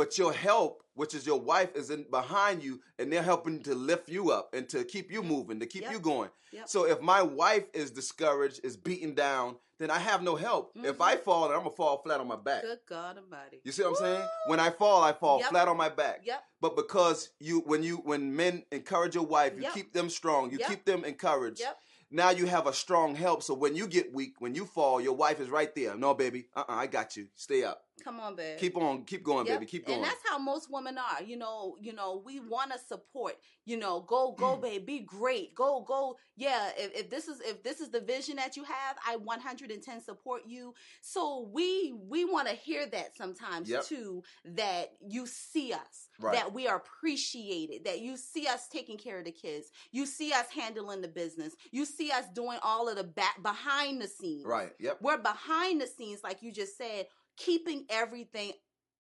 but your help which is your wife is in behind you and they're helping to lift you up and to keep you moving to keep Yep. you going Yep. so if my wife is discouraged is beaten down then i have no help if i fall then i'm gonna fall flat on my back Good God Almighty. you see what i'm saying when i fall i fall Yep. flat on my back Yep. but because you when you when men encourage your wife you keep them strong you keep them encouraged Yep. now you have a strong help. So when you get weak, when you fall, your wife is right there. No, baby, uh, uh I got you. Stay up. Come on, babe. Keep on, keep going, Yep. baby. Keep going. And that's how most women are. You know, you know, we want to support. You know, go, go, Mm. babe, be great. Go, go. Yeah. If, if this is if this is the vision that you have, I 110 support you. So we we want to hear that sometimes Yep. too. That you see us. Right. That we are appreciated. That you see us taking care of the kids. You see us handling the business. You see us doing all of the back behind the scenes. right. Yep. We're behind the scenes, like you just said, keeping everything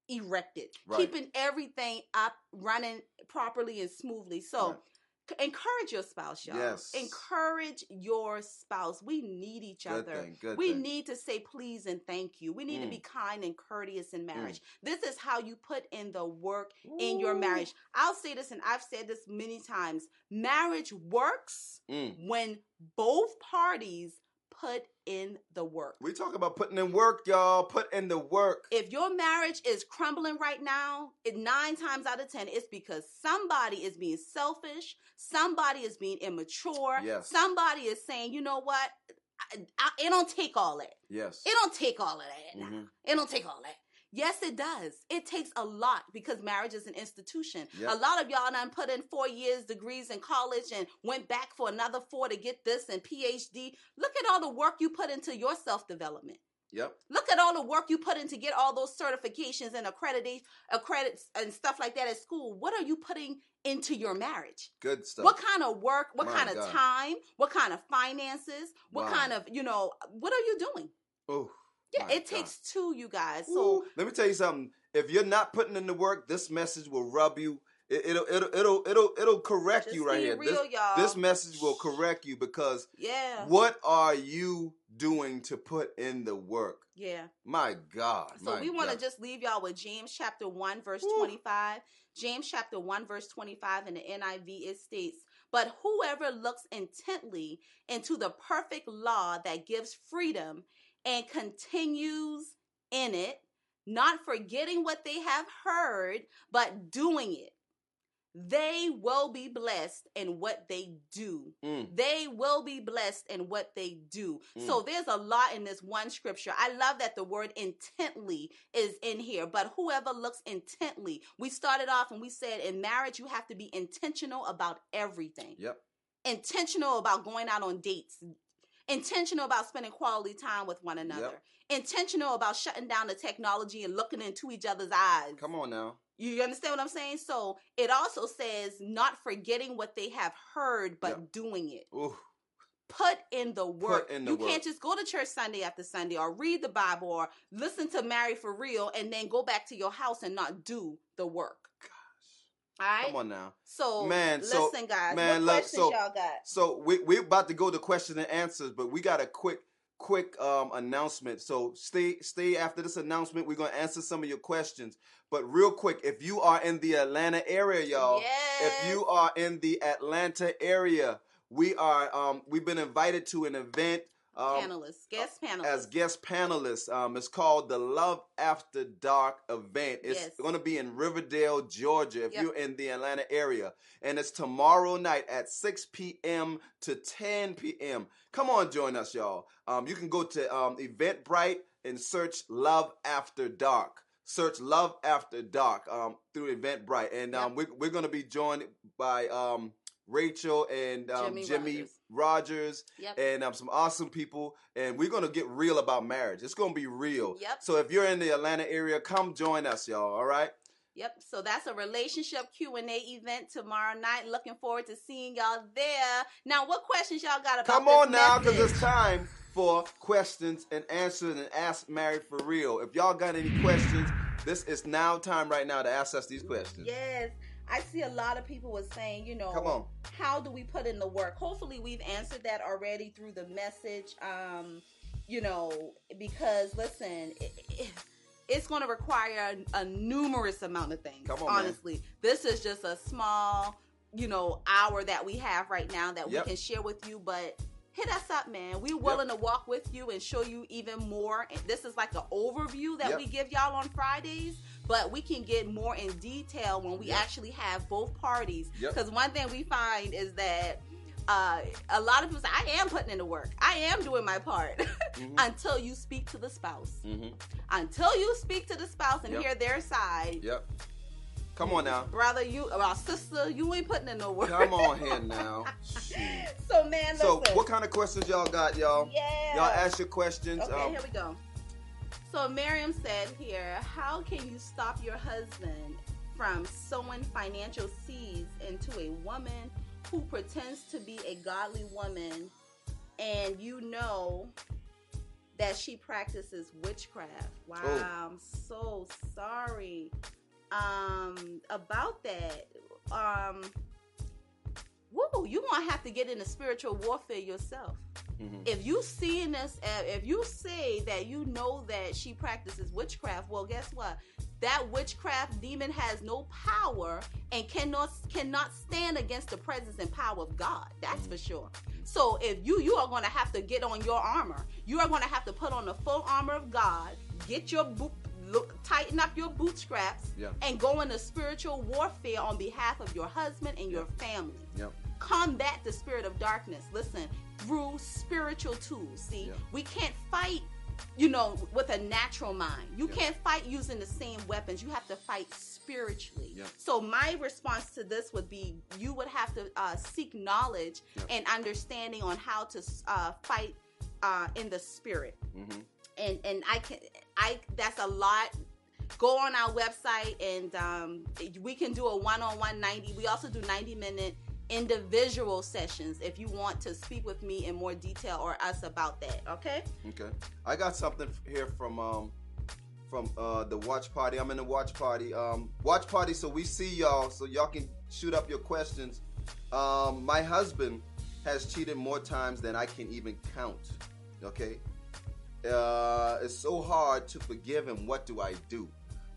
erected, Right. keeping everything up, running properly and smoothly. So Right. encourage your spouse, y'all. Yes. Encourage your spouse. We need each Good other. thing. We thing. need to say please and thank you. We need to Mm. be kind and courteous in marriage. This is how you put in the work in your marriage. I'll say this, and I've said this many times marriage works Mm. when both parties put in the work. We talk about putting in work, y'all. Put in the work. If your marriage is crumbling right now, it, nine times out of ten, it's because somebody is being selfish, somebody is being immature, Yes. somebody is saying, you know what, I, I, it don't take all that. Yes. It don't take all of that. Mhm. It don't take all that. Yes, it does. It takes a lot because marriage is an institution. Yep. A lot of y'all done put in four years degrees in college and went back for another four to get this and PhD. Look at all the work you put into your self development. Yep. Look at all the work you put in to get all those certifications and accreditations, accredits and stuff like that at school. What are you putting into your marriage? Good stuff. What kind of work? What My kind of time? What kind of finances? What Wow. kind of, you know, what are you doing? Oh. Yeah, my it God. takes two, you guys. So Ooh, let me tell you something. If you're not putting in the work, this message will rub you. It, it'll it'll it'll it'll it'll correct Just you right here. real, this, y'all. this message will correct you because yeah, what are you doing to put in the work? yeah. My God. So my we want to just leave y'all with James chapter 1 verse Woo. 25. James chapter 1 verse 25 in the NIV it states, "But whoever looks intently into the perfect law that gives freedom and continues in it, not forgetting what they have heard, but doing it, they will be blessed in what they do." Mm, they will be blessed in what they do. Mm. So there's a lot in this one scripture. I love that the word intently is in here, but whoever looks intently, we started off and we said in marriage, you have to be intentional about everything, yep. intentional about going out on dates. Intentional about spending quality time with one another, intentional about shutting down the technology and looking into each other's eyes. Come on now. You understand what I'm saying? So it also says not forgetting what they have heard, but Yeah. doing it. Ooh, Put in the work. in the you work. can't just go to church Sunday after Sunday or read the Bible or listen to Marry for Real and then go back to your house and not do the work. All right. come on now. So Man, so- listen, guys. man, what look, questions so- y'all got? So we we're about to go to question and answers, but we got a quick quick um announcement. So stay stay after this announcement. We're gonna answer some of your questions. But real quick, if you are in the Atlanta area, y'all, Yes. if you are in the Atlanta area, we are um we've been invited to an event um panelists, guest panelists. as guest panelists. Um, it's called the Love After Dark event. It's Yes. going to be in Riverdale, Georgia, if Yep. you're in the Atlanta area. And it's tomorrow night at 6 p.m. to 10 p.m. Come on, join us, y'all. Um, you can go to um, Eventbrite and search Love After Dark. Search Love After Dark um, through Eventbrite. And um, we're, we're going to be joined by um, Rachel and um, Jimmy Jimmy, Rogers. Rogers Yep. and um, some awesome people. And we're gonna get real about marriage. It's gonna be real. Yep. So if you're in the Atlanta area, come join us, y'all. All right. Yep. So that's a relationship Q and A event tomorrow night. Looking forward to seeing y'all there. Now, what questions y'all got about? Come on now, because it's time for questions and answers and ask married for real. If y'all got any questions, this is now time right now to ask us these questions. Yes. I see a lot of people was saying, you know, Come on. how do we put in the work? Hopefully, we've answered that already through the message. Um, you know, because listen, it, it, it's going to require a, a numerous amount of things. Come on, man. honestly, this is just a small, you know, hour that we have right now that Yep. we can share with you, but. Hit us up, man. We're willing to walk with you and show you even more. This is like an overview that Yep. we give y'all on Fridays, but we can get more in detail when we Yep. actually have both parties. Yep. Because one thing we find is that uh, a lot of people say, I am putting in the work. I am doing my part [LAUGHS] Mhm. until you speak to the spouse. Mhm. Until you speak to the spouse and Yep. hear their side. Yep. Come on now. Brother, you, or sister, you ain't putting in no work. Come on [LAUGHS] here now. So, man, listen. So, what kind of questions y'all got, y'all? Yeah. Y'all ask your questions. Okay, um, here we go. So Miriam said here, how can you stop your husband from sowing financial seeds into a woman who pretends to be a godly woman and you know that she practices witchcraft? Wow, Oh. I'm so sorry. Um about that. Um Woo, you gonna have to get into spiritual warfare yourself mhm. if you seeing this if you say that you know that she practices witchcraft well guess what? That witchcraft demon has no power and cannot cannot stand against the presence and power of god. That's for sure. So if you you are going to have to get on your armor. You are going to have to put on the full armor of god get your boot look tighten up your bootstraps Yeah. and go into spiritual warfare on behalf of your husband and your family. Yep. combat the spirit of darkness. Listen through spiritual tools see Yeah. we can't fight you know with a natural mind you Yeah. can't fight using the same weapons you have to fight spiritually Yeah. so my response to this would be you would have to uh, seek knowledge Yeah. and understanding on how to uh, fight uh, in the spirit Mhm. and and I can I that's a lot. Go on our website and um, we can do a one-on-one 90. We also do 90 minute individual sessions if you want to speak with me in more detail or us about that. Okay. Okay. I got something here from um from uh the watch party. I'm in the watch party. Um watch party so we see y'all so y'all can shoot up your questions. Um my husband has cheated more times than I can even count. Okay? Uh it's so hard to forgive him. What do I do?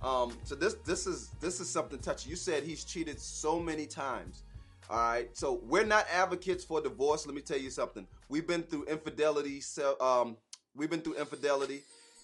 Um so this this is this is something touchy. You said he's cheated so many times. All right. So we're not advocates for divorce. Let me tell you something. We've been through infidelity. So um, we've been through infidelity,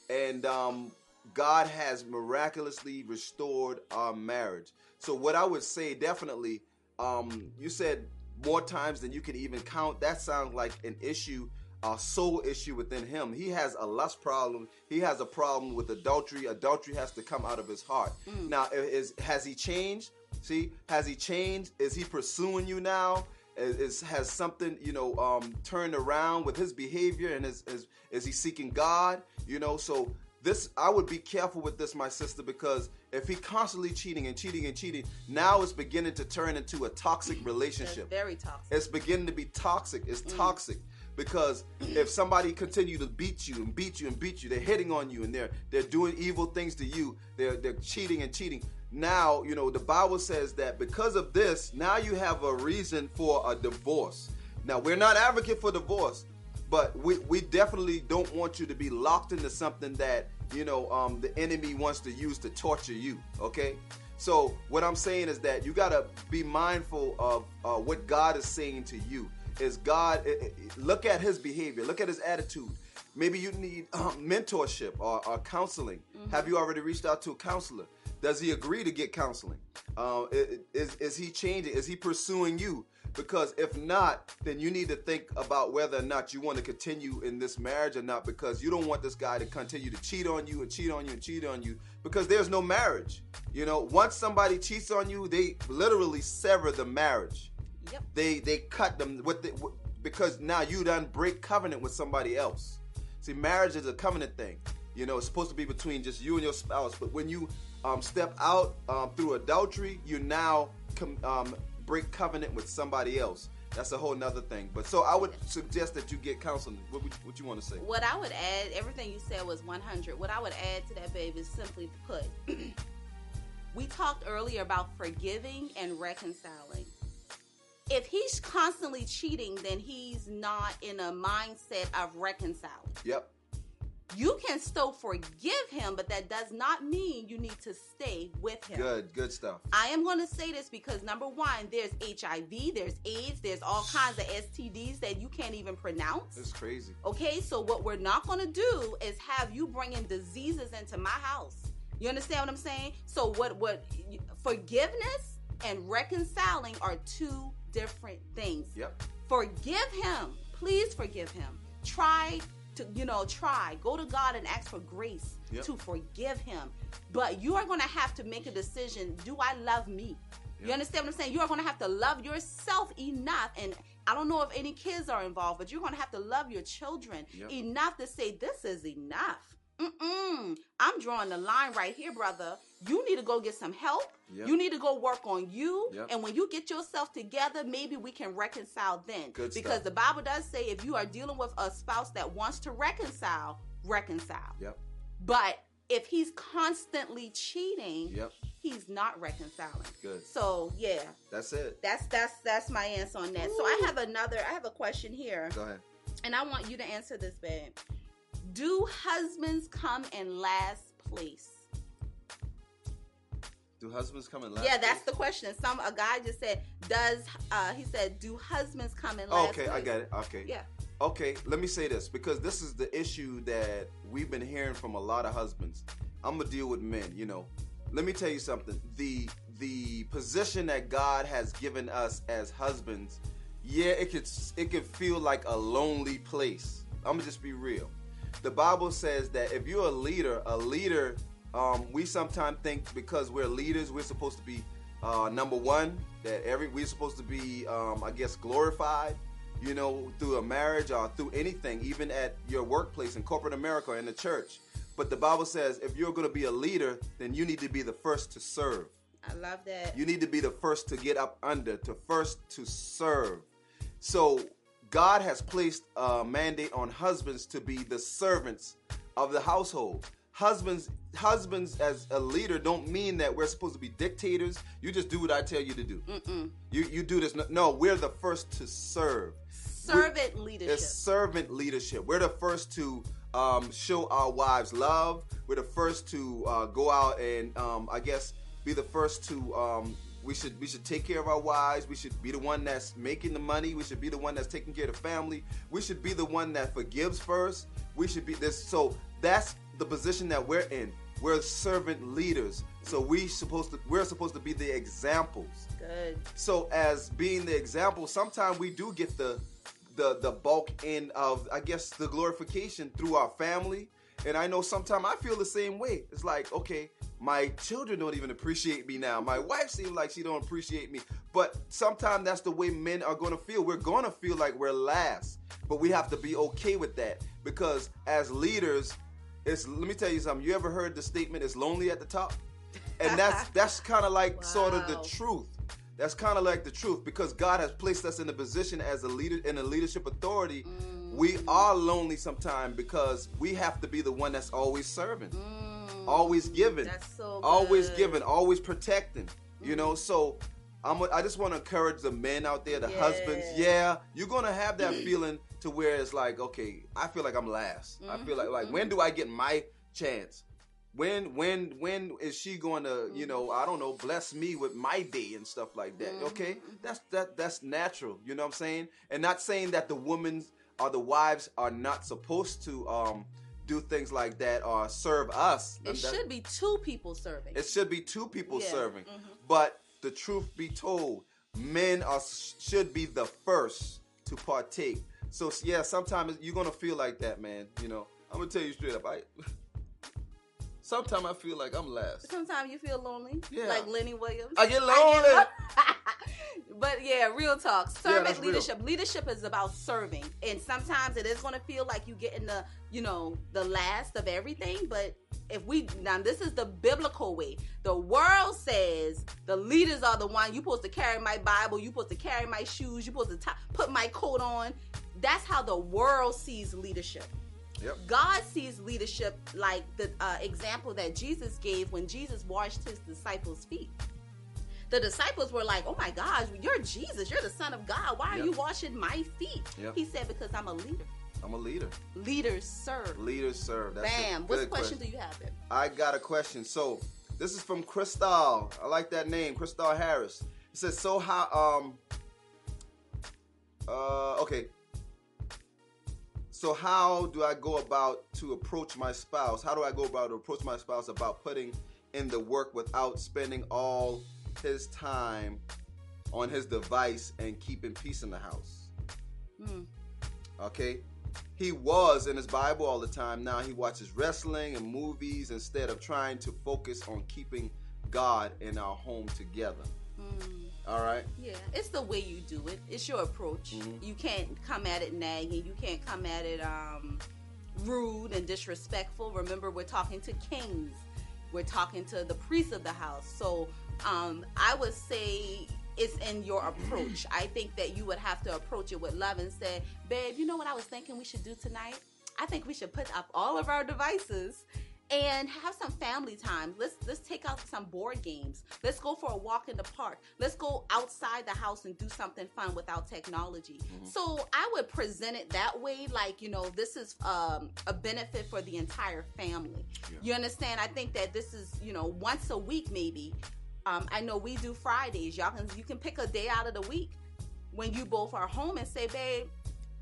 and um, God has miraculously restored our marriage. So what I would say, definitely, um, you said more times than you can even count. That sounds like an issue, a soul issue within him. He has a lust problem. He has a problem with adultery. Adultery has to come out of his heart. Now, is has he changed? See, has he changed? Is he pursuing you now? is, is- has something you know um, turned around with his behavior and is, is is he seeking God? You know, so this I would be careful with this, my sister, because if he constantly cheating and cheating and cheating, now it's beginning to turn into a toxic That's relationship. very toxic. It's beginning to be toxic. It's Mm. toxic because if somebody continue to beat you and beat you and beat you, they're hitting on you and they're they're doing evil things to you. They're they're cheating and cheating. Now, you know, the Bible says that because of this, now you have a reason for a divorce. Now, we're not advocate for divorce, but we, we definitely don't want you to be locked into something that, you know, um, the enemy wants to use to torture you, okay? So what I'm saying is that you gotta be mindful of uh, what God is saying to you. Is God eh, eh, look at His behavior, look at His attitude. Maybe you need um, mentorship or, or counseling. Have you already reached out to a counselor? Does he agree to get counseling? Uh, is is he changing? Is he pursuing you? Because if not, then you need to think about whether or not you want to continue in this marriage or not. Because you don't want this guy to continue to cheat on you and cheat on you and cheat on you. Because there's no marriage. You know, once somebody cheats on you, they literally sever the marriage. Yep. They they cut them with the, because now you done break covenant with somebody else. See, marriage is a covenant thing. You know, it's supposed to be between just you and your spouse. But when you um, step out um, through adultery, you now com- um, break covenant with somebody else. That's a whole nother thing. But so I would suggest that you get counseling. What would, what you want to say? What I would add, everything you said was 100. What I would add to that, babe, is simply put, [CLEARS THROAT] we talked earlier about forgiving and reconciling. If he's constantly cheating, then he's not in a mindset of reconciling. Yep. You can still forgive him, but that does not mean you need to stay with him. Good. Good stuff. I am going to say this because number one, there's HIV, there's AIDS, there's all kinds of STDs that you can't even pronounce. It's crazy. Okay, so what we're not going to do is have you bringing diseases into my house. You understand what I'm saying? So what what forgiveness and reconciling are two different things. Yep. Forgive him. Please forgive him. Try to, you know, try. Go to God and ask for grace Yep. to forgive him. But you are going to have to make a decision. Do I love me? You understand what I'm saying? You are going to have to love yourself enough. And I don't know if any kids are involved, but you're going to have to love your children Yep. enough to say, this is enough. Mm-mm. I'm drawing the line right here, brother. You need to go get some help. Yep. You need to go work on you. Yep. And when you get yourself together, maybe we can reconcile then. Good because stuff. the Bible does say if you are dealing with a spouse that wants to reconcile, reconcile. Yep. But if he's constantly cheating, Yep. he's not reconciling. Good. So yeah, That's it. that's that's that's my answer on that. So I have another I have a question here. Go ahead. And I want you to answer this, babe. Do husbands come in last place? Do husbands come in last? yeah, that's the question. Some a guy just said, "Does uh he said, do husbands come in last Okay, place?" I got it. Okay. Yeah. Okay, let me say this because this is the issue that we've been hearing from a lot of husbands. I'm gonna deal with men, you know. Let me tell you something. The the position that God has given us as husbands, yeah, it could it could feel like a lonely place. I'm gonna just be real. The Bible says that if you're a leader, a leader, um, we sometimes think because we're leaders, we're supposed to be uh, number one. That every we're supposed to be, um, I guess, glorified you know, through a marriage or through anything, even at your workplace in corporate America or in the church. But the Bible says if you're going to be a leader, then you need to be the first to serve. I love that. You need to be the first to get up under, to first to serve. So God has placed a mandate on husbands to be the servants of the household. Husbands, husbands as a leader don't mean that we're supposed to be dictators. You just do what I tell you to do. Mm-mm. You you do this. No, we're the first to serve. Servant leadership. It's servant leadership. We're the first to um, show our wives love. We're the first to uh, go out and um, I guess be the first to. Um, we should we should take care of our wives. We should be the one that's making the money. We should be the one that's taking care of the family. We should be the one that forgives first. We should be this. So that's the position that we're in. We're servant leaders. So we supposed to we're supposed to be the examples. Good. So as being the example, sometimes we do get the the the bulk end of I guess the glorification through our family. And I know sometimes I feel the same way. It's like, okay, my children don't even appreciate me now. My wife seems like she don't appreciate me. But sometimes that's the way men are going to feel. We're going to feel like we're last, but we have to be okay with that because as leaders, it's. Let me tell you something. You ever heard the statement? "It's lonely at the top," and [LAUGHS] that's that's kind of like wow. sort of the truth. That's kind of like the truth because God has placed us in a position as a leader in a leadership authority. Mm. We are lonely sometimes because we have to be the one that's always serving, mm. always giving, so always giving, always protecting. Mm. You know, so I'm, I just want to encourage the men out there, the yeah. husbands. Yeah, you're gonna have that [CLEARS THROAT] feeling to where it's like, okay, I feel like I'm last. Mm-hmm. I feel like like mm-hmm. when do I get my chance? when when when is she going to you know i don't know bless me with my day and stuff like that mm-hmm. okay that's that that's natural you know what i'm saying and not saying that the women or the wives are not supposed to um do things like that or serve us it should be two people serving it should be two people yeah. serving mm-hmm. but the truth be told men are should be the first to partake so yeah sometimes you're gonna feel like that man you know i'm gonna tell you straight up i [LAUGHS] Sometimes I feel like I'm last. Sometimes you feel lonely. Yeah. Like Lenny Williams. I get lonely. I get [LAUGHS] but yeah, real talk. Servant yeah, leadership. Real. Leadership is about serving. And sometimes it is gonna feel like you getting the, you know, the last of everything. But if we now this is the biblical way. The world says the leaders are the one you supposed to carry my Bible, you supposed to carry my shoes, you supposed to t- put my coat on. That's how the world sees leadership. Yep. God sees leadership like the uh, example that Jesus gave when Jesus washed his disciples' feet. The disciples were like, "Oh my gosh, you're Jesus. You're the Son of God. Why are yep. you washing my feet?" Yep. He said, "Because I'm a leader." I'm a leader. Leaders serve. Leaders serve. That's Bam. What question, question, do you have? Then? I got a question. So this is from Crystal. I like that name, Crystal Harris. It says, "So how um uh okay so how do I go about to approach my spouse? How do I go about to approach my spouse about putting in the work without spending all his time on his device and keeping peace in the house? Hmm. Okay. He was in his Bible all the time. Now he watches wrestling and movies instead of trying to focus on keeping God in our home together. Hmm. All right. Yeah, it's the way you do it. It's your approach. Mm-hmm. You can't come at it nagging. You can't come at it um, rude and disrespectful. Remember, we're talking to kings. We're talking to the priests of the house. So um, I would say it's in your approach. I think that you would have to approach it with love and say, babe, you know what I was thinking we should do tonight? I think we should put up all of our devices and have some family time. Let's let's take out some board games. Let's go for a walk in the park. Let's go outside the house and do something fun without technology. Mm-hmm. So I would present it that way, like you know, this is um, a benefit for the entire family. Yeah. You understand? I think that this is you know once a week maybe. Um, I know we do Fridays. Y'all can you can pick a day out of the week when you both are home and say, babe,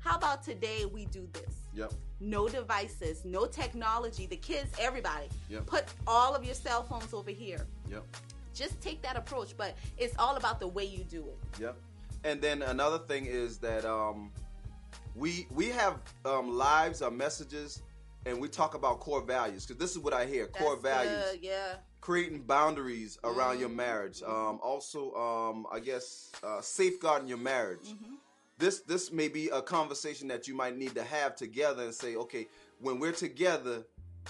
how about today we do this? Yep no devices, no technology. The kids, everybody, yep. put all of your cell phones over here. Yep. Just take that approach, but it's all about the way you do it. Yep. And then another thing is that um, we we have um, lives or messages, and we talk about core values because this is what I hear: core values. Good, yeah. Creating boundaries around mm-hmm. your marriage. Um, also, um, I guess uh, safeguarding your marriage. Mm-hmm this this may be a conversation that you might need to have together and say, okay, when we're together,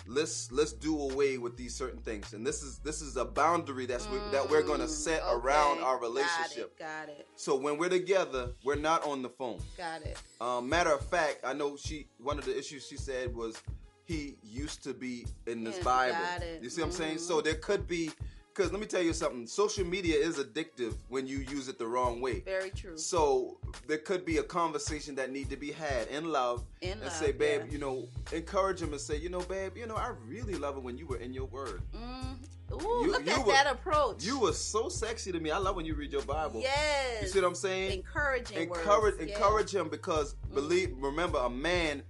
let's let's do away with these certain things. And this is this is a boundary that's mm, that we're going to set okay. around our relationship. Got it, got it. So when we're together, we're not on the phone. Got it. Um, matter of fact, I know she one of the issues she said was he used to be in this yeah, Bible. You see what I'm saying? So mm-hmm. there could be because let me tell you something. Social media is addictive when you use it the wrong way. Very true. So there could be a conversation that need to be had in love. In and love, say, babe, yeah. you know, encourage him and say, you know, babe, you know, I really love it when you were in your word. Mm. Ooh, you, look you at were, that approach. You were so sexy to me. I love when you read your Bible. Yes. You see what I'm saying? Encouraging. Encourage, words. encourage him because mm. believe. Remember, a man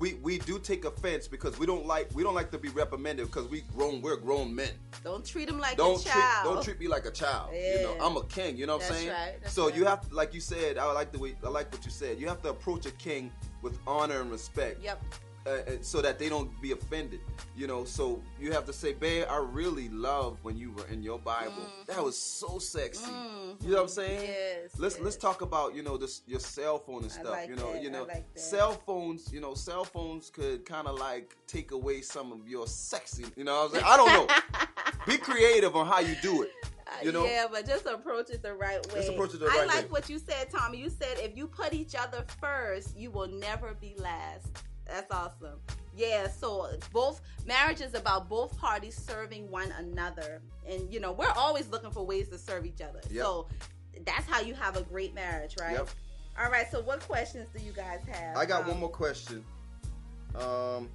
we we do take offense because we don't like we don't like to be reprimanded because we grown we're grown men. Don't treat him like don't a child. Treat, don't treat me like a child. Yeah. You know, I'm a king. You know what I'm saying? Right, so right. you have to, like you said, I like the way I like what you said. You have to approach a king with honor and respect. Yep. Uh, uh, so that they don't be offended. You know, so you have to say, "Babe, I really love when you were in your Bible. Mm-hmm. That was so sexy." You know what I'm saying? Yes, Let's yes. let's talk about you know this your cell phone and stuff. like you know, that, you know, like cell phones. You know, cell phones could kind of like take away some of your sexy. You know, I'm saying? I don't know. [LAUGHS] be creative on how you do it. You know? yeah, but just approach it the right way. Just approach it the I like way. what you said, Tommy. You said if you put each other first, you will never be last. That's awesome. Yeah, so both marriage is about both parties serving one another, and you know we're always looking for ways to serve each other. Yep. So that's how you have a great marriage, right? Yep. All right. So what questions do you guys have? I got Um, one more question. Um,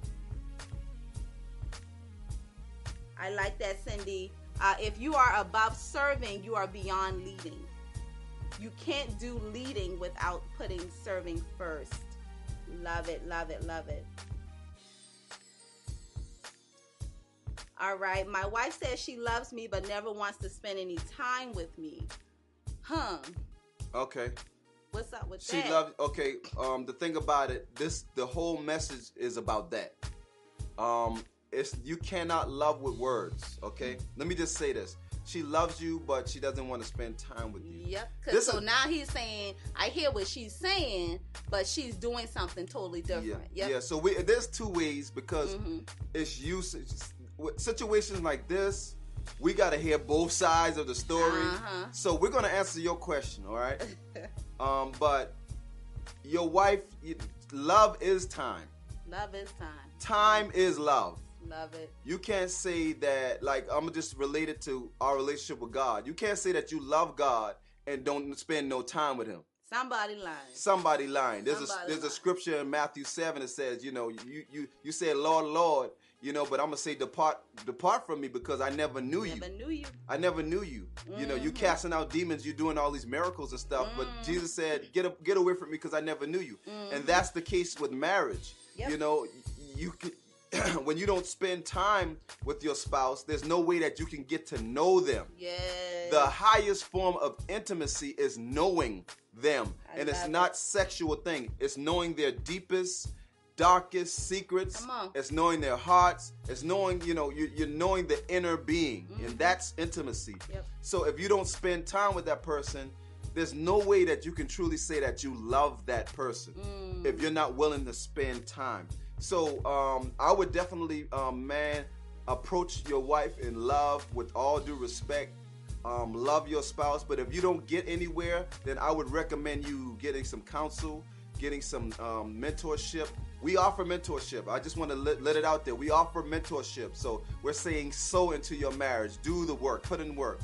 I like that, Cindy. Uh, if you are above serving, you are beyond leading. You can't do leading without putting serving first. Love it, love it, love it. All right. My wife says she loves me but never wants to spend any time with me. Huh. okay. What's up with She that? loves. Okay. Um, the thing about it, this the whole message is about that. Um, it's you cannot love with words. Okay. Let me just say this. She loves you, but she doesn't want to spend time with you. Yep. This so is- now he's saying, I hear what she's saying, but she's doing something totally different. Yeah. Yep. Yeah. So we, there's two ways because Mhm. it's usage. With situations like this, we got to hear both sides of the story. Uh-huh. So we're gonna answer your question, all right? [LAUGHS] um, but your wife, you- love is time. Love is time. Time is love. Love it. You can't say that like I'm just related to our relationship with God. You can't say that you love God and don't spend no time with Him. Somebody lying. Somebody lying. There's a Somebody there's a scripture in Matthew seven that says, you know, you you you said, Lord, Lord, you know, but I'm gonna say, depart depart from me because I never knew you. Never knew you. I never knew you. You know, you Mhm. casting out demons, you doing all these miracles and stuff. But Mm. Jesus said, "Get up, get away from me, because I never knew you." And Mhm. that's the case with marriage. Yep. You know, you could [CLEARS THROAT] when you don't spend time with your spouse, there's no way that you can get to know them. Yes. The highest form of intimacy is knowing them, I and it's not it. sexual thing. It's knowing their deepest, darkest secrets. Come on. It's knowing their hearts. It's knowing, you know, you, you're knowing the inner being, Mhm. and that's intimacy. Yep. So if you don't spend time with that person, there's no way that you can truly say that you love that person Mm. if you're not willing to spend time. So um, I would definitely, um, man, approach your wife in love with all due respect. Um, love your spouse, but if you don't get anywhere, then I would recommend you getting some counsel, getting some um, mentorship. We offer mentorship. I just want to let, let it out there. We offer mentorship. So we're saying sow into your marriage, do the work, put in work.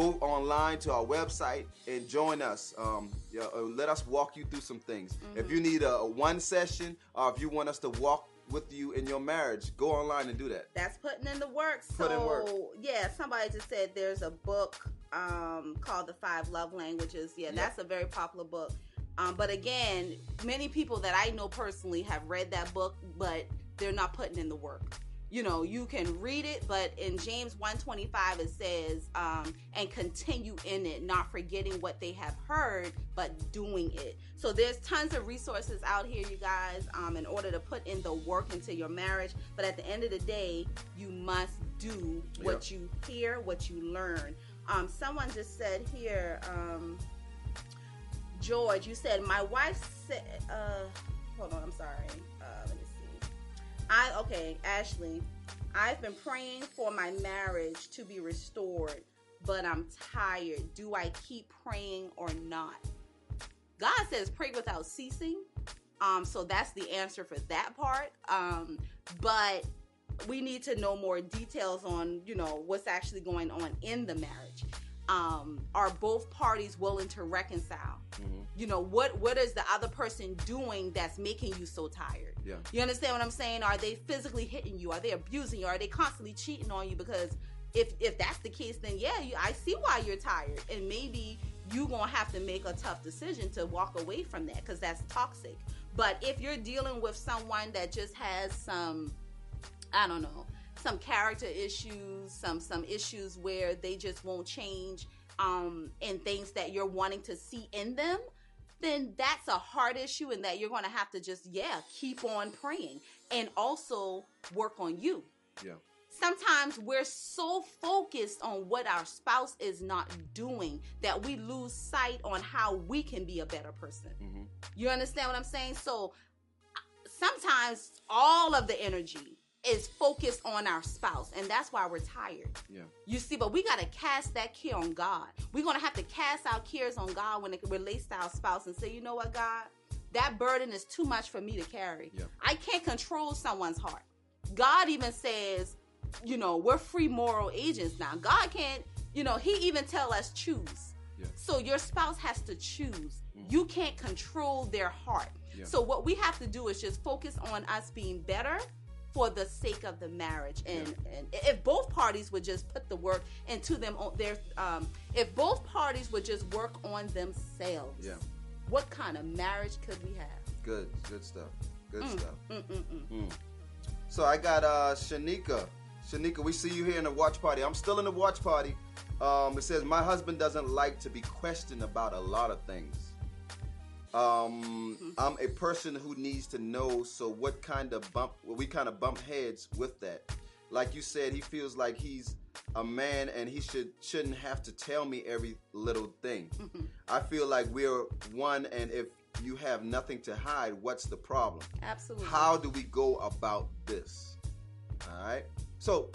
Go online to our website and join us. Um, yeah, uh, let us walk you through some things. If you need a, a one session, or if you want us to walk with you in your marriage, go online and do that. That's putting in the work. So Put in work. yeah, somebody just said there's a book um, called The Five Love Languages. Yeah, Yep. that's a very popular book. Um, but again, many people that I know personally have read that book, but they're not putting in the work. You know, you can read it, but in James 125 it says, um, and continue in it, not forgetting what they have heard, but doing it. So there's tons of resources out here, you guys, um, in order to put in the work into your marriage. But at the end of the day, you must do what you hear, what you learn. Um, someone just said here, um, George, you said my wife said. Uh, hold on, I'm sorry. I okay, Ashley. I've been praying for my marriage to be restored, but I'm tired. Do I keep praying or not? God says pray without ceasing. Um, so that's the answer for that part. Um, but we need to know more details on, you know, what's actually going on in the marriage. Um, are both parties willing to reconcile? You know, what what is the other person doing that's making you so tired? Yeah. You understand what I'm saying? Are they physically hitting you? Are they abusing you? Are they constantly cheating on you? Because if if that's the case, then yeah, you, I see why you're tired, and maybe you gonna have to make a tough decision to walk away from that because that's toxic. But if you're dealing with someone that just has some, I don't know, some character issues, some some issues where they just won't change, um, and things that you're wanting to see in them, then that's a hard issue and that you're going to have to just yeah keep on praying and also work on you. Yeah. sometimes we're so focused on what our spouse is not doing that we lose sight on how we can be a better person. Hmm you understand what i'm saying? So sometimes all of the energy is focused on our spouse and that's why we're tired Yeah. you see, but we got to cast that care on God. We're going to have to cast our cares on God when it relates to our spouse and say, you know what, God, that burden is too much for me to carry. Yeah. I can't control someone's heart. God even says, you know, we're free moral agents now. God can't, you know, He even tell us choose. Yeah. So your spouse has to choose. Mhm. You can't control their heart. Yeah. So what we have to do is just focus on us being better for the sake of the marriage and, and if both parties would just put the work into them on their um if both parties would just work on themselves Yeah. what kind of marriage could we have Good. Good stuff. Good Mm, stuff. mm, mm, mm. Mm. So I got uh Shanika. Shanika, we see you here in the watch party. I'm still in the watch party. Um, it says my husband doesn't like to be questioned about a lot of things. Um, I'm a person who needs to know. So what kind of bump? Well, we kind of bump heads with that. Like you said, he feels like he's a man and he should shouldn't have to tell me every little thing. [LAUGHS] I feel like we're one, and if you have nothing to hide, what's the problem? absolutely How do we go about this? All right. So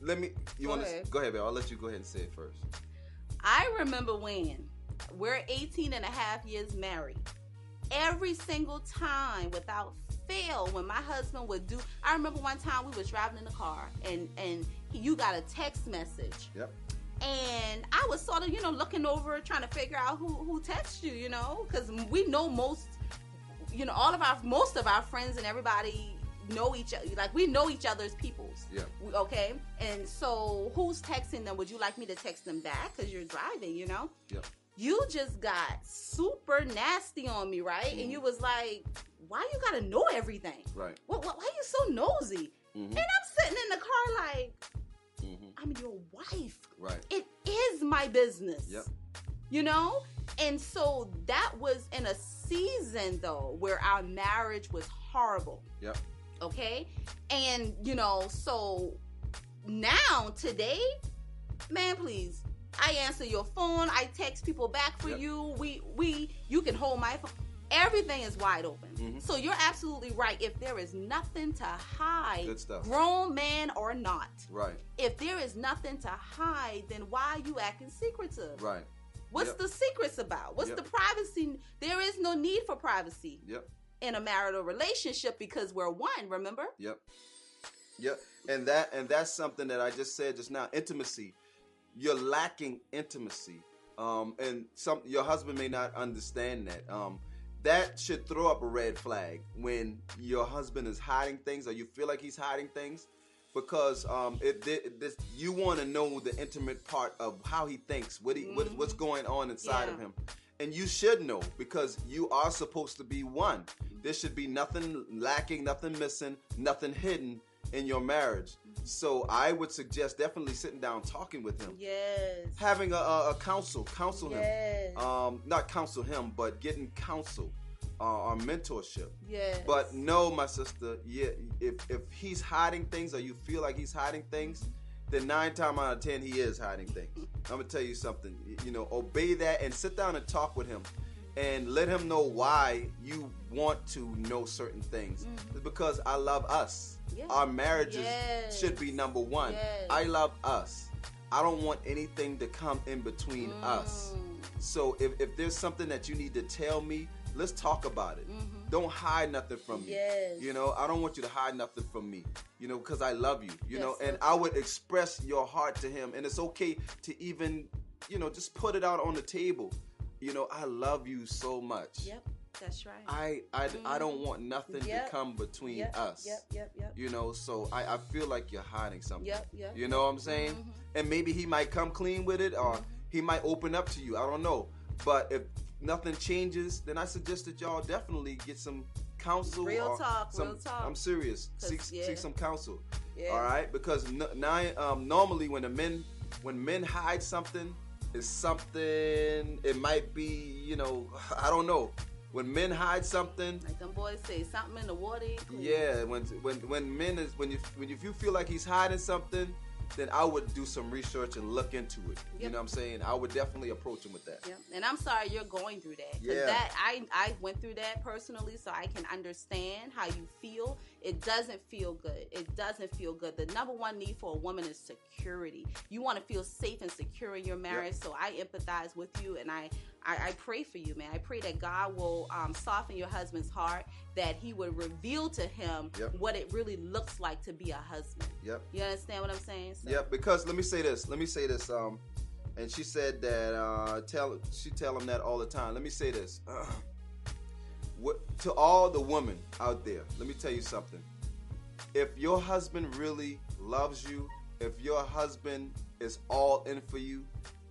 let me. You want to go ahead, babe. I'll let you go ahead and say it first. I remember when we're 18 and a half years married. Every single time without fail, when my husband would do, I remember one time we was driving in the car and, and he, you got a text message Yep. and I was sort of, you know, looking over trying to figure out who, who texted you, you know, cause we know most, you know, all of our, most of our friends and everybody know each other. Like we know each other's peoples. Yeah. We- Okay. And so who's texting them? Would you like me to text them back? Cause you're driving, you know? Yep. You just got super nasty on me, right? And Mhm. you was like, why you gotta know everything? Right. What, what, why you so nosy? hmm And I'm sitting in the car like, hmm I'm your wife. Right. It is my business. Yep. You know? And so that was in a season though where our marriage was horrible. Yep. Okay? And you know, so now today, man, please. I answer your phone, I text people back for Yep. you. We we you can hold my phone. Everything is wide open. Mhm. So you're absolutely right. If there is nothing to hide, Good stuff. grown man or not, Right. if there is nothing to hide, then why are you acting secretive? Right. What's Yep. the secrets about? What's Yep. the privacy? There is no need for privacy Yep. in a marital relationship because we're one, remember? Yep. Yep. And that and that's something that I just said just now. Intimacy. You're lacking intimacy. Um, and some your husband may not understand that. Um, that should throw up a red flag when your husband is hiding things or you feel like he's hiding things because um, it, it, this, you want to know the intimate part of how he thinks, what he, what, what's going on inside of him. And you should know because you are supposed to be one. There should be nothing lacking, nothing missing, nothing hidden in your marriage. So I would suggest definitely sitting down, talking with him, Yes. having a, a, a counsel, counsel Yes. him. Um, not counsel him, but getting counsel uh, or mentorship. yes. But no, my sister, yeah, if if he's hiding things or you feel like he's hiding things, then nine times out of ten he is hiding things. I'm gonna tell you something. You know, obey that and sit down and talk with him, and let him know why you want to know certain things. It's because I love us. Yeah. Our marriages Yes. should be number one. Yes. I love us. I don't want anything to come in between us. Mm. So if, if there's something that you need to tell me, let's talk about it. Don't hide nothing from me. Mm-hmm. Yes. You know, I don't want you to hide nothing from me. You know, because I love you. You Yes, know, and I would express your heart to him, and it's okay to even, you know, just put it out on the table. You know, I love you so much. Yep. That's right. I I, I don't want nothing Yep. to come between yep. us. Yep. Yep. Yep. You know, so I, I feel like you're hiding something. Yep. Yep. You know what I'm saying? Mhm. And maybe he might come clean with it or he might open up to you. I don't know. But if nothing changes, then I suggest that y'all definitely get some counsel. Real talk, some, real talk. I'm serious. Seek, yeah. seek some counsel. Yeah. All right? Because n- now, um, normally when the men when men hide something, it's something. It might be, you know, [SIGHS] I don't know. When men hide something, Like them boys say, something in the water. yeah. When when when men is when you when if you feel like he's hiding something, then I would do some research and look into it. You know what I'm saying? I would definitely approach him with that. Yeah. And I'm sorry you're going through that. Yeah. That I I went through that personally, so I can understand how you feel. It doesn't feel good. It doesn't feel good. The number one need for a woman is security. You want to feel safe and secure in your marriage. So I empathize with you, and I, I I pray for you, man. I pray that God will um, soften your husband's heart, that He would reveal to him Yep. what it really looks like to be a husband. Yep. You understand what I'm saying? So, Yeah, because let me say this. Let me say this. Um, and she said that uh, tell she tell him that all the time. Let me say this. [CLEARS THROAT] what to all the women out there? Let me tell you something. If your husband really loves you, if your husband is all in for you,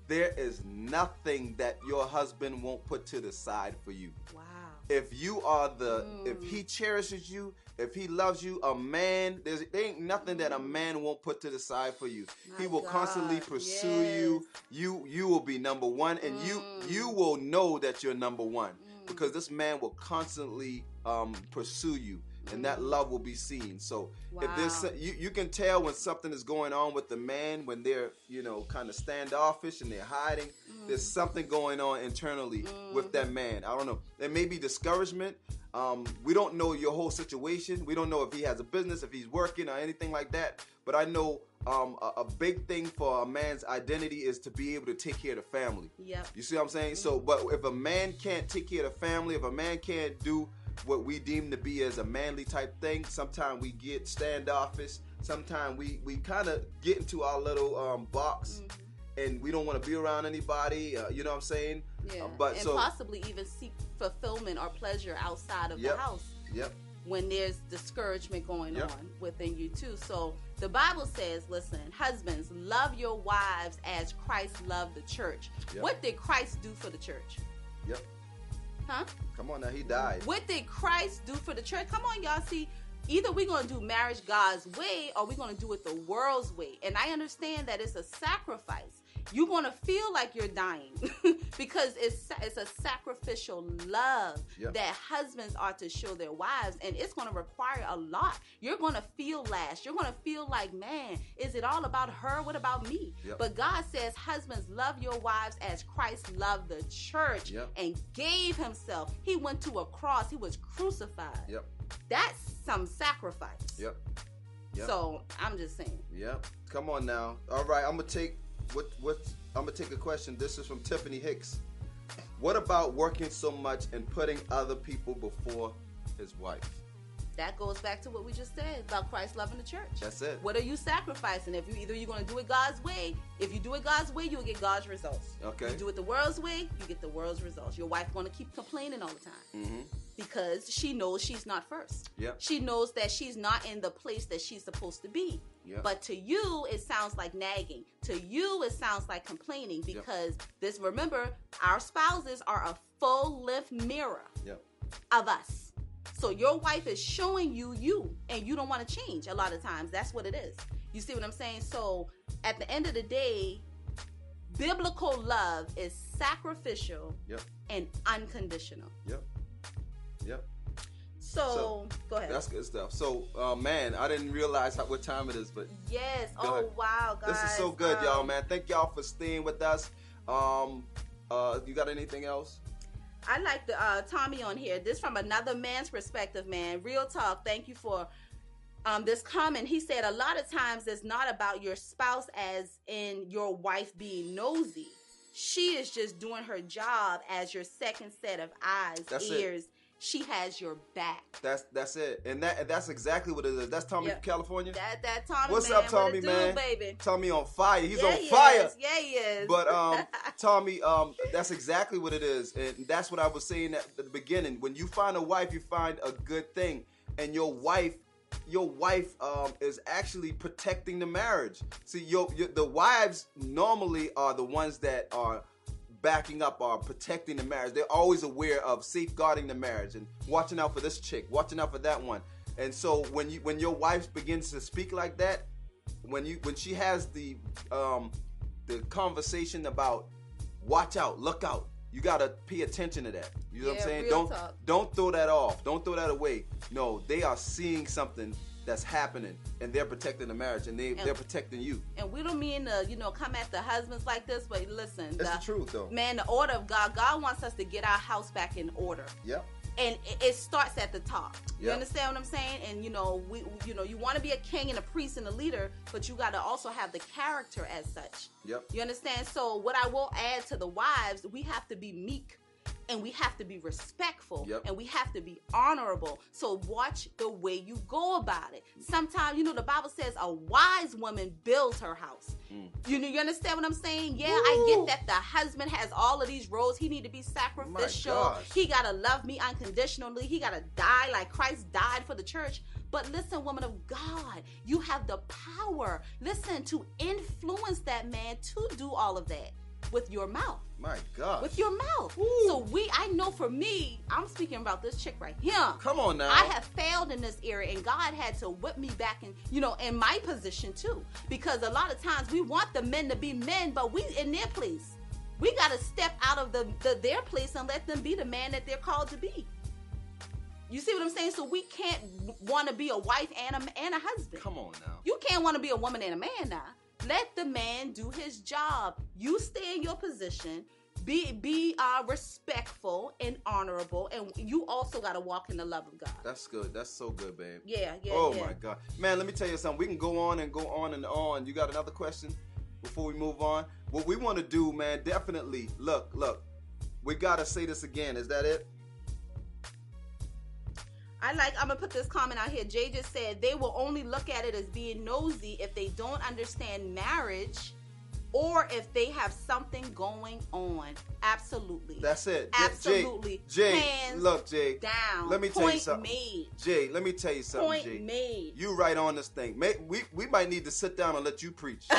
there is nothing that your husband won't put to the side for you Wow. if you are the if mm. he cherishes you if he loves you a man there's there ain't nothing that a mm. man won't put to the side for you he My will constantly pursue yes. you you you will be number one and you you mm. will know that you're number one because this man will constantly um, pursue you and that love will be seen. So if there's Wow. you, you can tell when something is going on with the man when they're you know kind of standoffish and they're hiding. There's something going on internally with that man. I don't know. There may be discouragement. Um, we don't know your whole situation. We don't know if he has a business if he's working or anything like that. But i know um, a, a big thing for a man's identity is to be able to take care of the family. Yep. you see what I'm saying? So, but if a man can't take care of the family, if a man can't do what we deem to be as a manly type thing, sometimes we get standoffish. Sometimes we we kind of get into our little um, box, and we don't want to be around anybody. Uh, you know what I'm saying? Yeah. Uh, but and so, possibly even seek fulfillment or pleasure outside of Yep. the house yep, when there's discouragement going Yep. on within you too. So the Bible says, listen, husbands, love your wives as Christ loved the church. Yep. What did Christ do for the church? yep. Huh? Come on now, he died. What did Christ do for the church? Come on, y'all. See, either we're going to do marriage God's way or we're going to do it the world's way. And I understand that it's a sacrifice. You're going to feel like you're dying [LAUGHS] because it's it's a sacrificial love Yep. that husbands are to show their wives, and it's going to require a lot. You're going to feel last. You're going to feel like, man, is it all about her? What about me? Yep. But God says, husbands, love your wives as Christ loved the church Yep. and gave himself. He went to a cross. He was crucified. Yep, That's some sacrifice. yep, yep. So I'm just saying. Yep. Come on now. All right, I'm gonna take what what I'm gonna take a question. This is from Tiffany Hicks. What about working so much and putting other people before his wife? That goes back to what we just said about Christ loving the church. That's it. What are you sacrificing? If you either you're going to do it God's way, if you do it God's way, you'll get God's results. Okay. You do it the world's way, you get the world's results. Your wife going to keep complaining all the time Mm-hmm. because she knows she's not first. Yep. She knows that she's not in the place that she's supposed to be. Yep. But to you, it sounds like nagging. To you, it sounds like complaining because this. Remember, our spouses are a full length mirror Yep. of us. So your wife is showing you you, and you don't want to change. A lot of times, that's what it is. You see what I'm saying? So at the end of the day, biblical love is sacrificial and unconditional. Yep. So, So, go ahead. That's good stuff. So, uh, man, I didn't realize how, what time it is, but yes. Go oh ahead. wow, guys. this is so good, Um, y'all, man. Thank y'all for staying with us. Um, uh, you got anything else? I like the uh, Tommy on here. This from another man's perspective, man. Real talk. Thank you for um, this comment. He said a lot of times it's not about your spouse as in your wife being nosy. She is just doing her job as your second set of eyes, That's it. She has your back. That's that's it, and that that's exactly what it is. That's Tommy Yeah. from California. That that Tommy What's man, up, Tommy what do, man? baby. Tommy on fire. He's yeah, on he fire. Is. Yeah, he is. But um, [LAUGHS] Tommy, um, that's exactly what it is, and that's what I was saying at the beginning. When you find a wife, you find a good thing, and your wife, your wife, um, is actually protecting the marriage. See, your, your the wives normally are the ones that are backing up or protecting the marriage. They're always aware of safeguarding the marriage and watching out for this chick, watching out for that one. And so when you when your wife begins to speak like that, when you when she has the um the conversation about watch out, look out. You gotta pay attention to that. You know what I'm saying? Don't talk. don't throw that off. Don't throw that away. No, they are seeing something that's happening, and they're protecting the marriage, and they they're protecting you. And we don't mean to, you know, come at the husbands like this, but listen, That's the truth, though. Man, the order of God, God wants us to get our house back in order. Yep. and it- starts at the top. You Yeah. understand what I'm saying? And you know, we you know, you want to be a king and a priest and a leader, but you got to also have the character as such. Yep. You understand? So what I will add to the wives, we have to be meek and we have to be respectful Yep. and we have to be honorable. So watch the way you go about it. Sometimes, you know, the Bible says a wise woman builds her house. You know, you understand what I'm saying? Yeah, I get that the husband has all of these roles. He need to be sacrificial. He gotta love me unconditionally. He gotta die like Christ died for the church. But listen, woman of God, you have the power. Listen to influence that man to do all of that with your mouth. My God. With your mouth. Woo. So we, I know for me, I'm speaking about this chick right here. Come on now. I have failed in this area, and God had to whip me back in, you know, in my position too. Because a lot of times we want the men to be men, but we in their place. We got to step out of the, the their place and let them be the man that they're called to be. You see what I'm saying? So we can't want to be a wife and a, and a husband. Come on now. You can't want to be a woman and a man now. Let the man do his job. You stay in your position. Be be uh, respectful and honorable, and you also got to walk in the love of God. That's good. That's so good, babe. Yeah, yeah. oh yeah. my God, man! Let me tell you something. We can go on and go on and on. You got another question before we move on? What we want to do, man? Definitely. Look, look. We gotta say this again. Is that it? I like. I'm gonna put this comment out here. Jay just said they will only look at it as being nosy if they don't understand marriage, or if they have something going on. Absolutely. That's it. Absolutely. Jay, Jay Hands look, Jay. down. Let me tell you something. Made. Jay, let me tell you something, Point Jay. made. You right on this thing. May, we we might need to sit down and let you preach. [LAUGHS]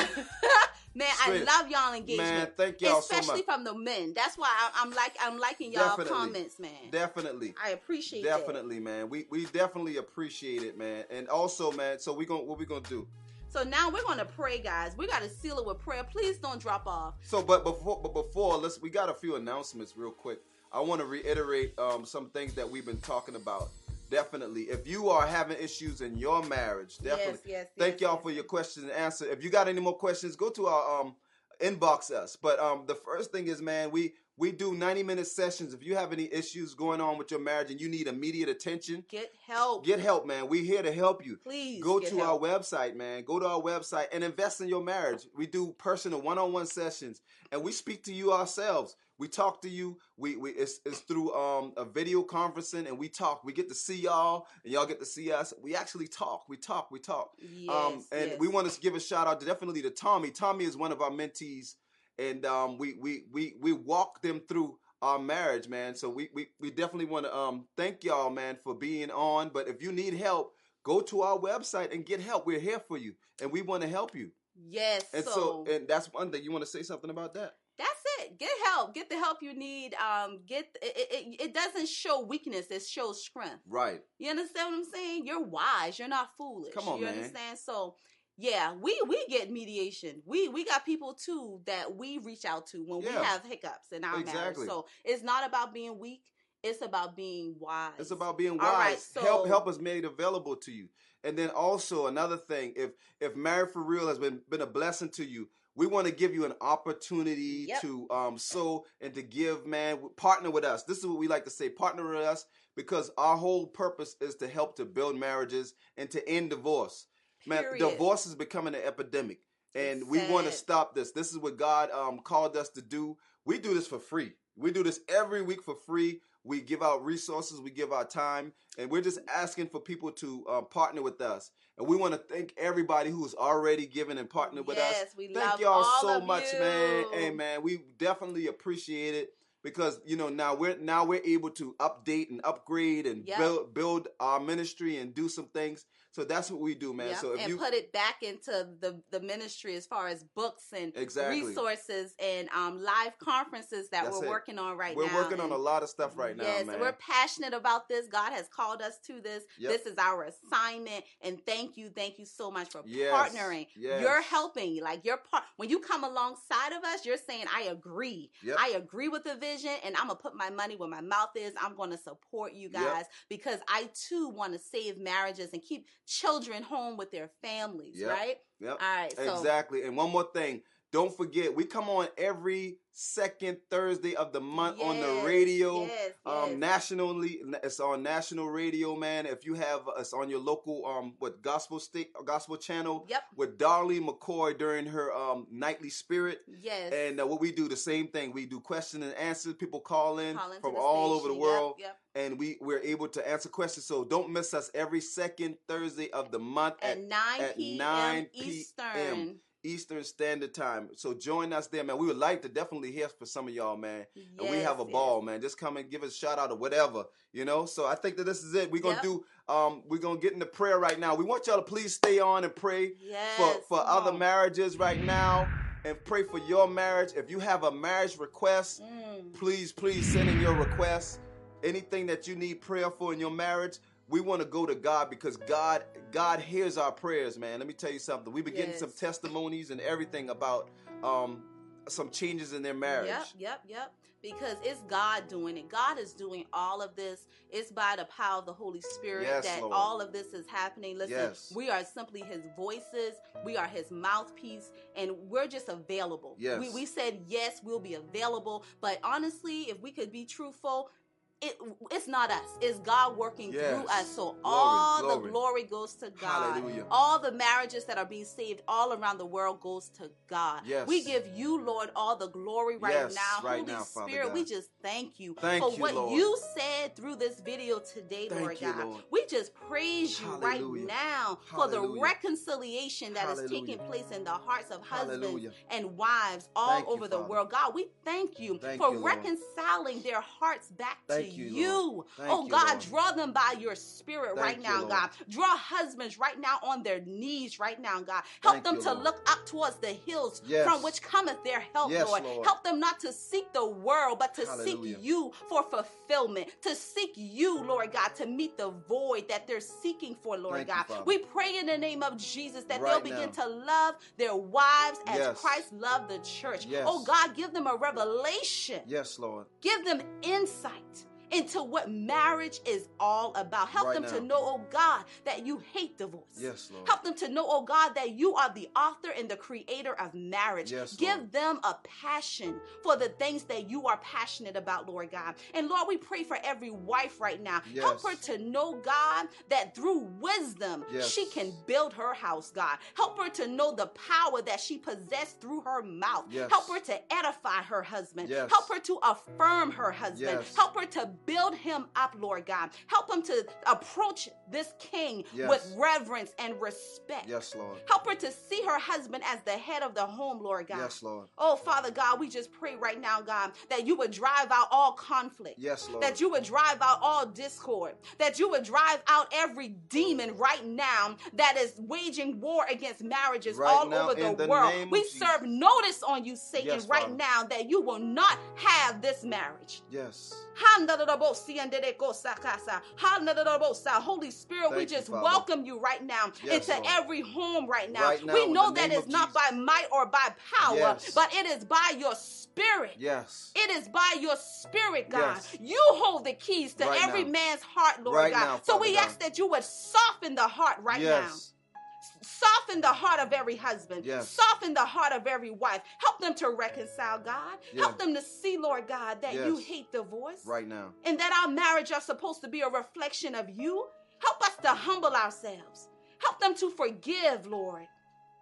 Man, Straight. I love y'all engagement. Man, thank y'all so much. especially much. from the men. That's why I, I'm like I'm liking y'all Definitely. comments, man. Definitely. I appreciate. Definitely, man. We we definitely appreciate it, man. And also, man. So we going to what we gonna do? So now we're gonna pray, guys. We gotta seal it with prayer. Please don't drop off. So, but before, but before, let's we got a few announcements real quick. I want to reiterate um, some things that we've been talking about. Definitely, if you are having issues in your marriage, definitely. yes, Thank yes, y'all yes. for your questions and answer. If you got any more questions, go to our um, inbox us. But um, the first thing is, man, we we do ninety minute sessions. If you have any issues going on with your marriage and you need immediate attention, Get help. get help, man. We're here to help you. Please Go to help. our website, man. Go to our website and invest in your marriage. We do personal one-on-one sessions, and we speak to you ourselves. We talk to you. We, we it's, it's through um, a video conferencing, and we talk. We get to see y'all, and y'all get to see us. We actually talk. We talk. We talk. Yes, um, and yes. we want to give a shout out to definitely to Tommy. Tommy is one of our mentees, and um, we we we we walk them through our marriage, man. So we we, we definitely want to um, thank y'all, man, for being on. But if you need help, go to our website and get help. We're here for you, and we want to help you. Yes. And so, so, and that's one thing. You want to say something about that? Get help. Get the help you need. Um, get it, it, it doesn't show weakness, it shows strength. Right. You understand what I'm saying? You're wise. You're not foolish. Come on, you man. understand? So yeah, we we get mediation. We we got people too that we reach out to when Yeah. we have hiccups in our Exactly. marriage. So it's not about being weak. It's about being wise. It's about being wise. All right, so- help help is made available to you. And then also another thing, if if married for real has been been a blessing to you, we want to give you an opportunity Yep. to um sow and to give, man. Partner with us. This is what we like to say. Partner with us because our whole purpose is to help to build marriages and to end divorce. Man, Period. divorce is becoming an epidemic. And It's we want to stop this. This is what God um, called us to do. We do this for free. We do this every week for free. We give out resources, we give our time, and we're just asking for people to uh, partner with us. And we want to thank everybody who's already given and partnered with us. Yes, we Thank love y'all all so much, you. man. Hey, man, we definitely appreciate it because you know now we're now we're able to update and upgrade and Yep. build build our ministry and do some things. So that's what we do, man. Yep, So if and you put it back into the the ministry as far as books and Exactly. resources and um, live conferences that That's we're it. working on right now. we're now. working on a lot of stuff right now, yes, man. we're passionate about this. God has called us to this. Yep. This is our assignment, and thank you, thank you so much for Yes, partnering. yes. You're helping, like you're part. When you come alongside of us, you're saying, "I agree. Yep. I agree with the vision, and I'm gonna put my money where my mouth is. I'm gonna support you guys because I too want to save marriages and keep children home with their families. Yep. Right? Yep. All right. So Exactly. And one more thing. Don't forget, we come on every second Thursday of the month on the radio. yes, Um, yes. nationally, it's on national radio, man. If you have, us on your local, um, what gospel state, gospel channel Yep. with Darlene McCoy during her um nightly spirit. Yes. And uh, what we do, the same thing. We do question and answers. People call in Call from all over the world, Yep, and we we're able to answer questions. So don't miss us every second Thursday of the month yep. At, 9 at p.m. 9 p.m. Eastern Standard Time. So join us there, man. We would like to definitely hear for some of y'all, man. and we have a Yes, ball, man. Just come and give us a shout out or whatever, you know. So I think that this is it. We're gonna Yep. do. Um, we're gonna get into prayer right now. We want y'all to please stay on and pray Yes. for for other on. marriages right now, and pray for your marriage. If you have a marriage request, Mm. please, please send in your request. Anything that you need prayer for in your marriage, we want to go to God because God, God hears our prayers, man. Let me tell you something. We've been getting some testimonies and everything about um, some changes in their marriage. Yep, yep, yep. Because it's God doing it. God is doing all of this. It's by the power of the Holy Spirit Yes, that Lord. all of this is happening. Listen, Yes. we are simply His voices. We are His mouthpiece, and we're just available. Yes. We, we said yes, we'll be available. But honestly, if we could be truthful, it, it's not us. It's God working Yes. through us. So Glory, all the glory. glory goes to God. Hallelujah. All the marriages that are being saved all around the world goes to God. Yes. We give you, Lord, all the glory right Yes, now. right Holy now, Spirit, we just thank you Thank for you, what Lord. you said through this video today, Thank Lord you, God. Lord. We just praise you right Hallelujah. now for the reconciliation that is Hallelujah. taking place in the hearts of husbands Hallelujah. and wives all Thank you, over the Father. world. God, we thank you for you, reconciling their hearts back to you, you. Thank oh you, God, Lord. draw them by your spirit Thank right now, Lord. God. Draw husbands right now on their knees right now, God. Help Thank them you, to Lord. look up towards the hills Yes. from which cometh their help, Yes, Lord. Lord. Help them not to seek the world, but to Hallelujah. seek you for fulfillment, to seek you, Lord God, to meet the void that they're seeking for, Lord Thank God. We pray in the name of Jesus that Right they'll begin now. to love their wives as Yes. Christ loved the church. Oh God, give them a revelation. Yes, Lord. Give them insight into what marriage is all about. Help Right them to know, oh God, that you hate divorce. Yes, Lord. Help them to know, oh God, that you are the author and the creator of marriage. Yes, Give Lord. them a passion for the things that you are passionate about, Lord God. And Lord, we pray for every wife right now. Yes. Help her to know, God, that through wisdom, Yes. she can build her house, God. Help her to know the power that she possessed through her mouth. Yes. Help her to edify her husband. Yes. Help her to affirm her husband. Yes. Help her to build him up, Lord God. Help him to approach this king Yes. with reverence and respect. Yes, Lord. Help her to see her husband as the head of the home, Lord God. Yes, Lord. Oh, Father God, we just pray right now, God, that you would drive out all conflict. Yes, Lord. That you would drive out all discord. That you would drive out every demon right now that is waging war against marriages Right all now, over the, the world. we serve notice on you, Satan, Yes, right Father. now that you will not have this marriage. Yes. Holy Spirit, we Thank you, just Father. welcome you right now Yes, into Lord. every home right now. Right now, we know that it's not by might or by power, Yes. but it is by your spirit. Yes. It is by your spirit, God. Yes. You hold the keys to Right every now. man's heart, Lord Right God. now, so Father we God. ask that you would soften the heart right now. Yes. Soften the heart of every husband. Yes. Soften the heart of every wife. Help them to reconcile, God. Help them to see, Lord God, that you hate divorce Right now. and that our marriage are supposed to be a reflection of you. Help us to humble ourselves. Help them to forgive, Lord.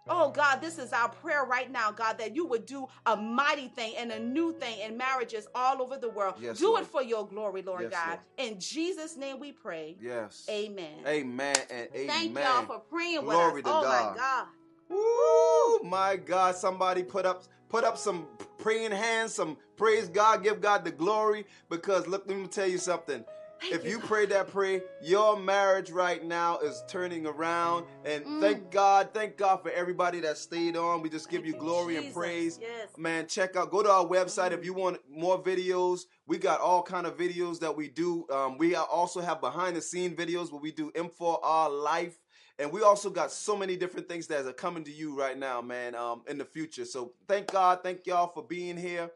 Oh God, this is our prayer right now, God, that you would do a mighty thing and a new thing in marriages all over the world. Yes, do Lord. it for your glory, Lord Yes, God. Lord. In Jesus' name we pray. Yes. Amen. Amen and amen. Thank y'all for praying with Glory us. to oh God. my God. Woo! My God, somebody put up put up some praying hands, some praise God, give God the glory. Because look, let me tell you something. If you, prayed that prayer, your marriage right now is turning around. And Mm. thank God, thank God for everybody that stayed on. We just give Thank you glory and praise. Yes. Man, check out, go to our website Mm. if you want more videos. We got all kind of videos that we do. Um, we also have behind the scene videos where we do M4R life. And we also got so many different things that are coming to you right now, man, um, in the future. So thank God, thank y'all for being here.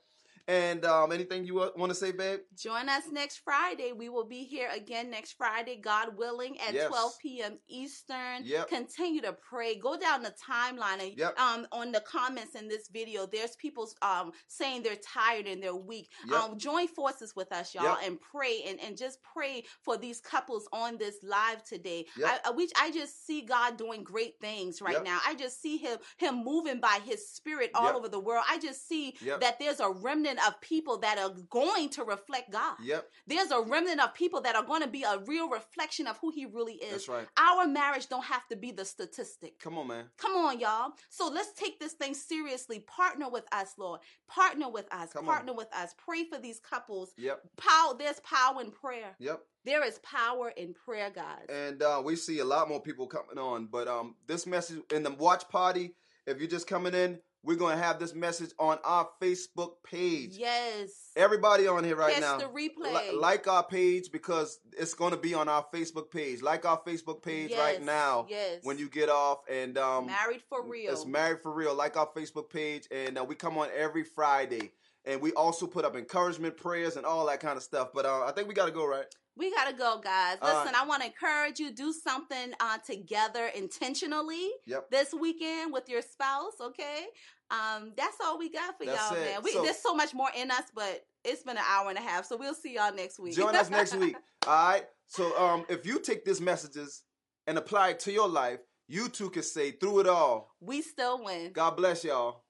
And um, anything you want to say, babe? Join us next Friday. We will be here again next Friday, God willing, at Yes. 12 p.m. Eastern. Yep. Continue to pray. Go down the timeline and Yep. um on the comments in this video. There's people um saying they're tired and they're weak. Yep. Um, join forces with us, y'all, and pray and, and just pray for these couples on this live today. I, I we I just see God doing great things right now. I just see him him moving by his spirit all over the world. I just see that there's a remnant of people that are going to reflect God. Yep, There's a remnant of people that are going to be a real reflection of who he really is. that's right. Our marriage don't have to be the statistic. Come on, man. Come on, y'all. So let's take this thing seriously. Partner with us, Lord. Partner with us. Come on. Partner with us. Pray for these couples. Yep, Power. There's power in prayer. yep. There is power in prayer, guys. And uh, we see a lot more people coming on. But um, this message in the watch party, if you're just coming in, we're going to have this message on our Facebook page. yes. Everybody on here right Catch now, the replay. li- like our page because it's going to be on our Facebook page. Like our Facebook page right now Yes. when you get off. And um, married for real. It's Married for Real. Like our Facebook page, and uh, we come on every Friday. And we also put up encouragement prayers and all that kind of stuff. But uh, I think we got to go, right? We gotta go, guys. Listen, I want to encourage you do something uh, together intentionally Yep. this weekend with your spouse. Okay, um, that's all we got for That's y'all, it. man. We, So- there's so much more in us, but it's been an hour and a half, so we'll see y'all next week. Join us next week. [LAUGHS] All right. So um, if you take these messages and apply it to your life, you too can say through it all. we still win. God bless y'all.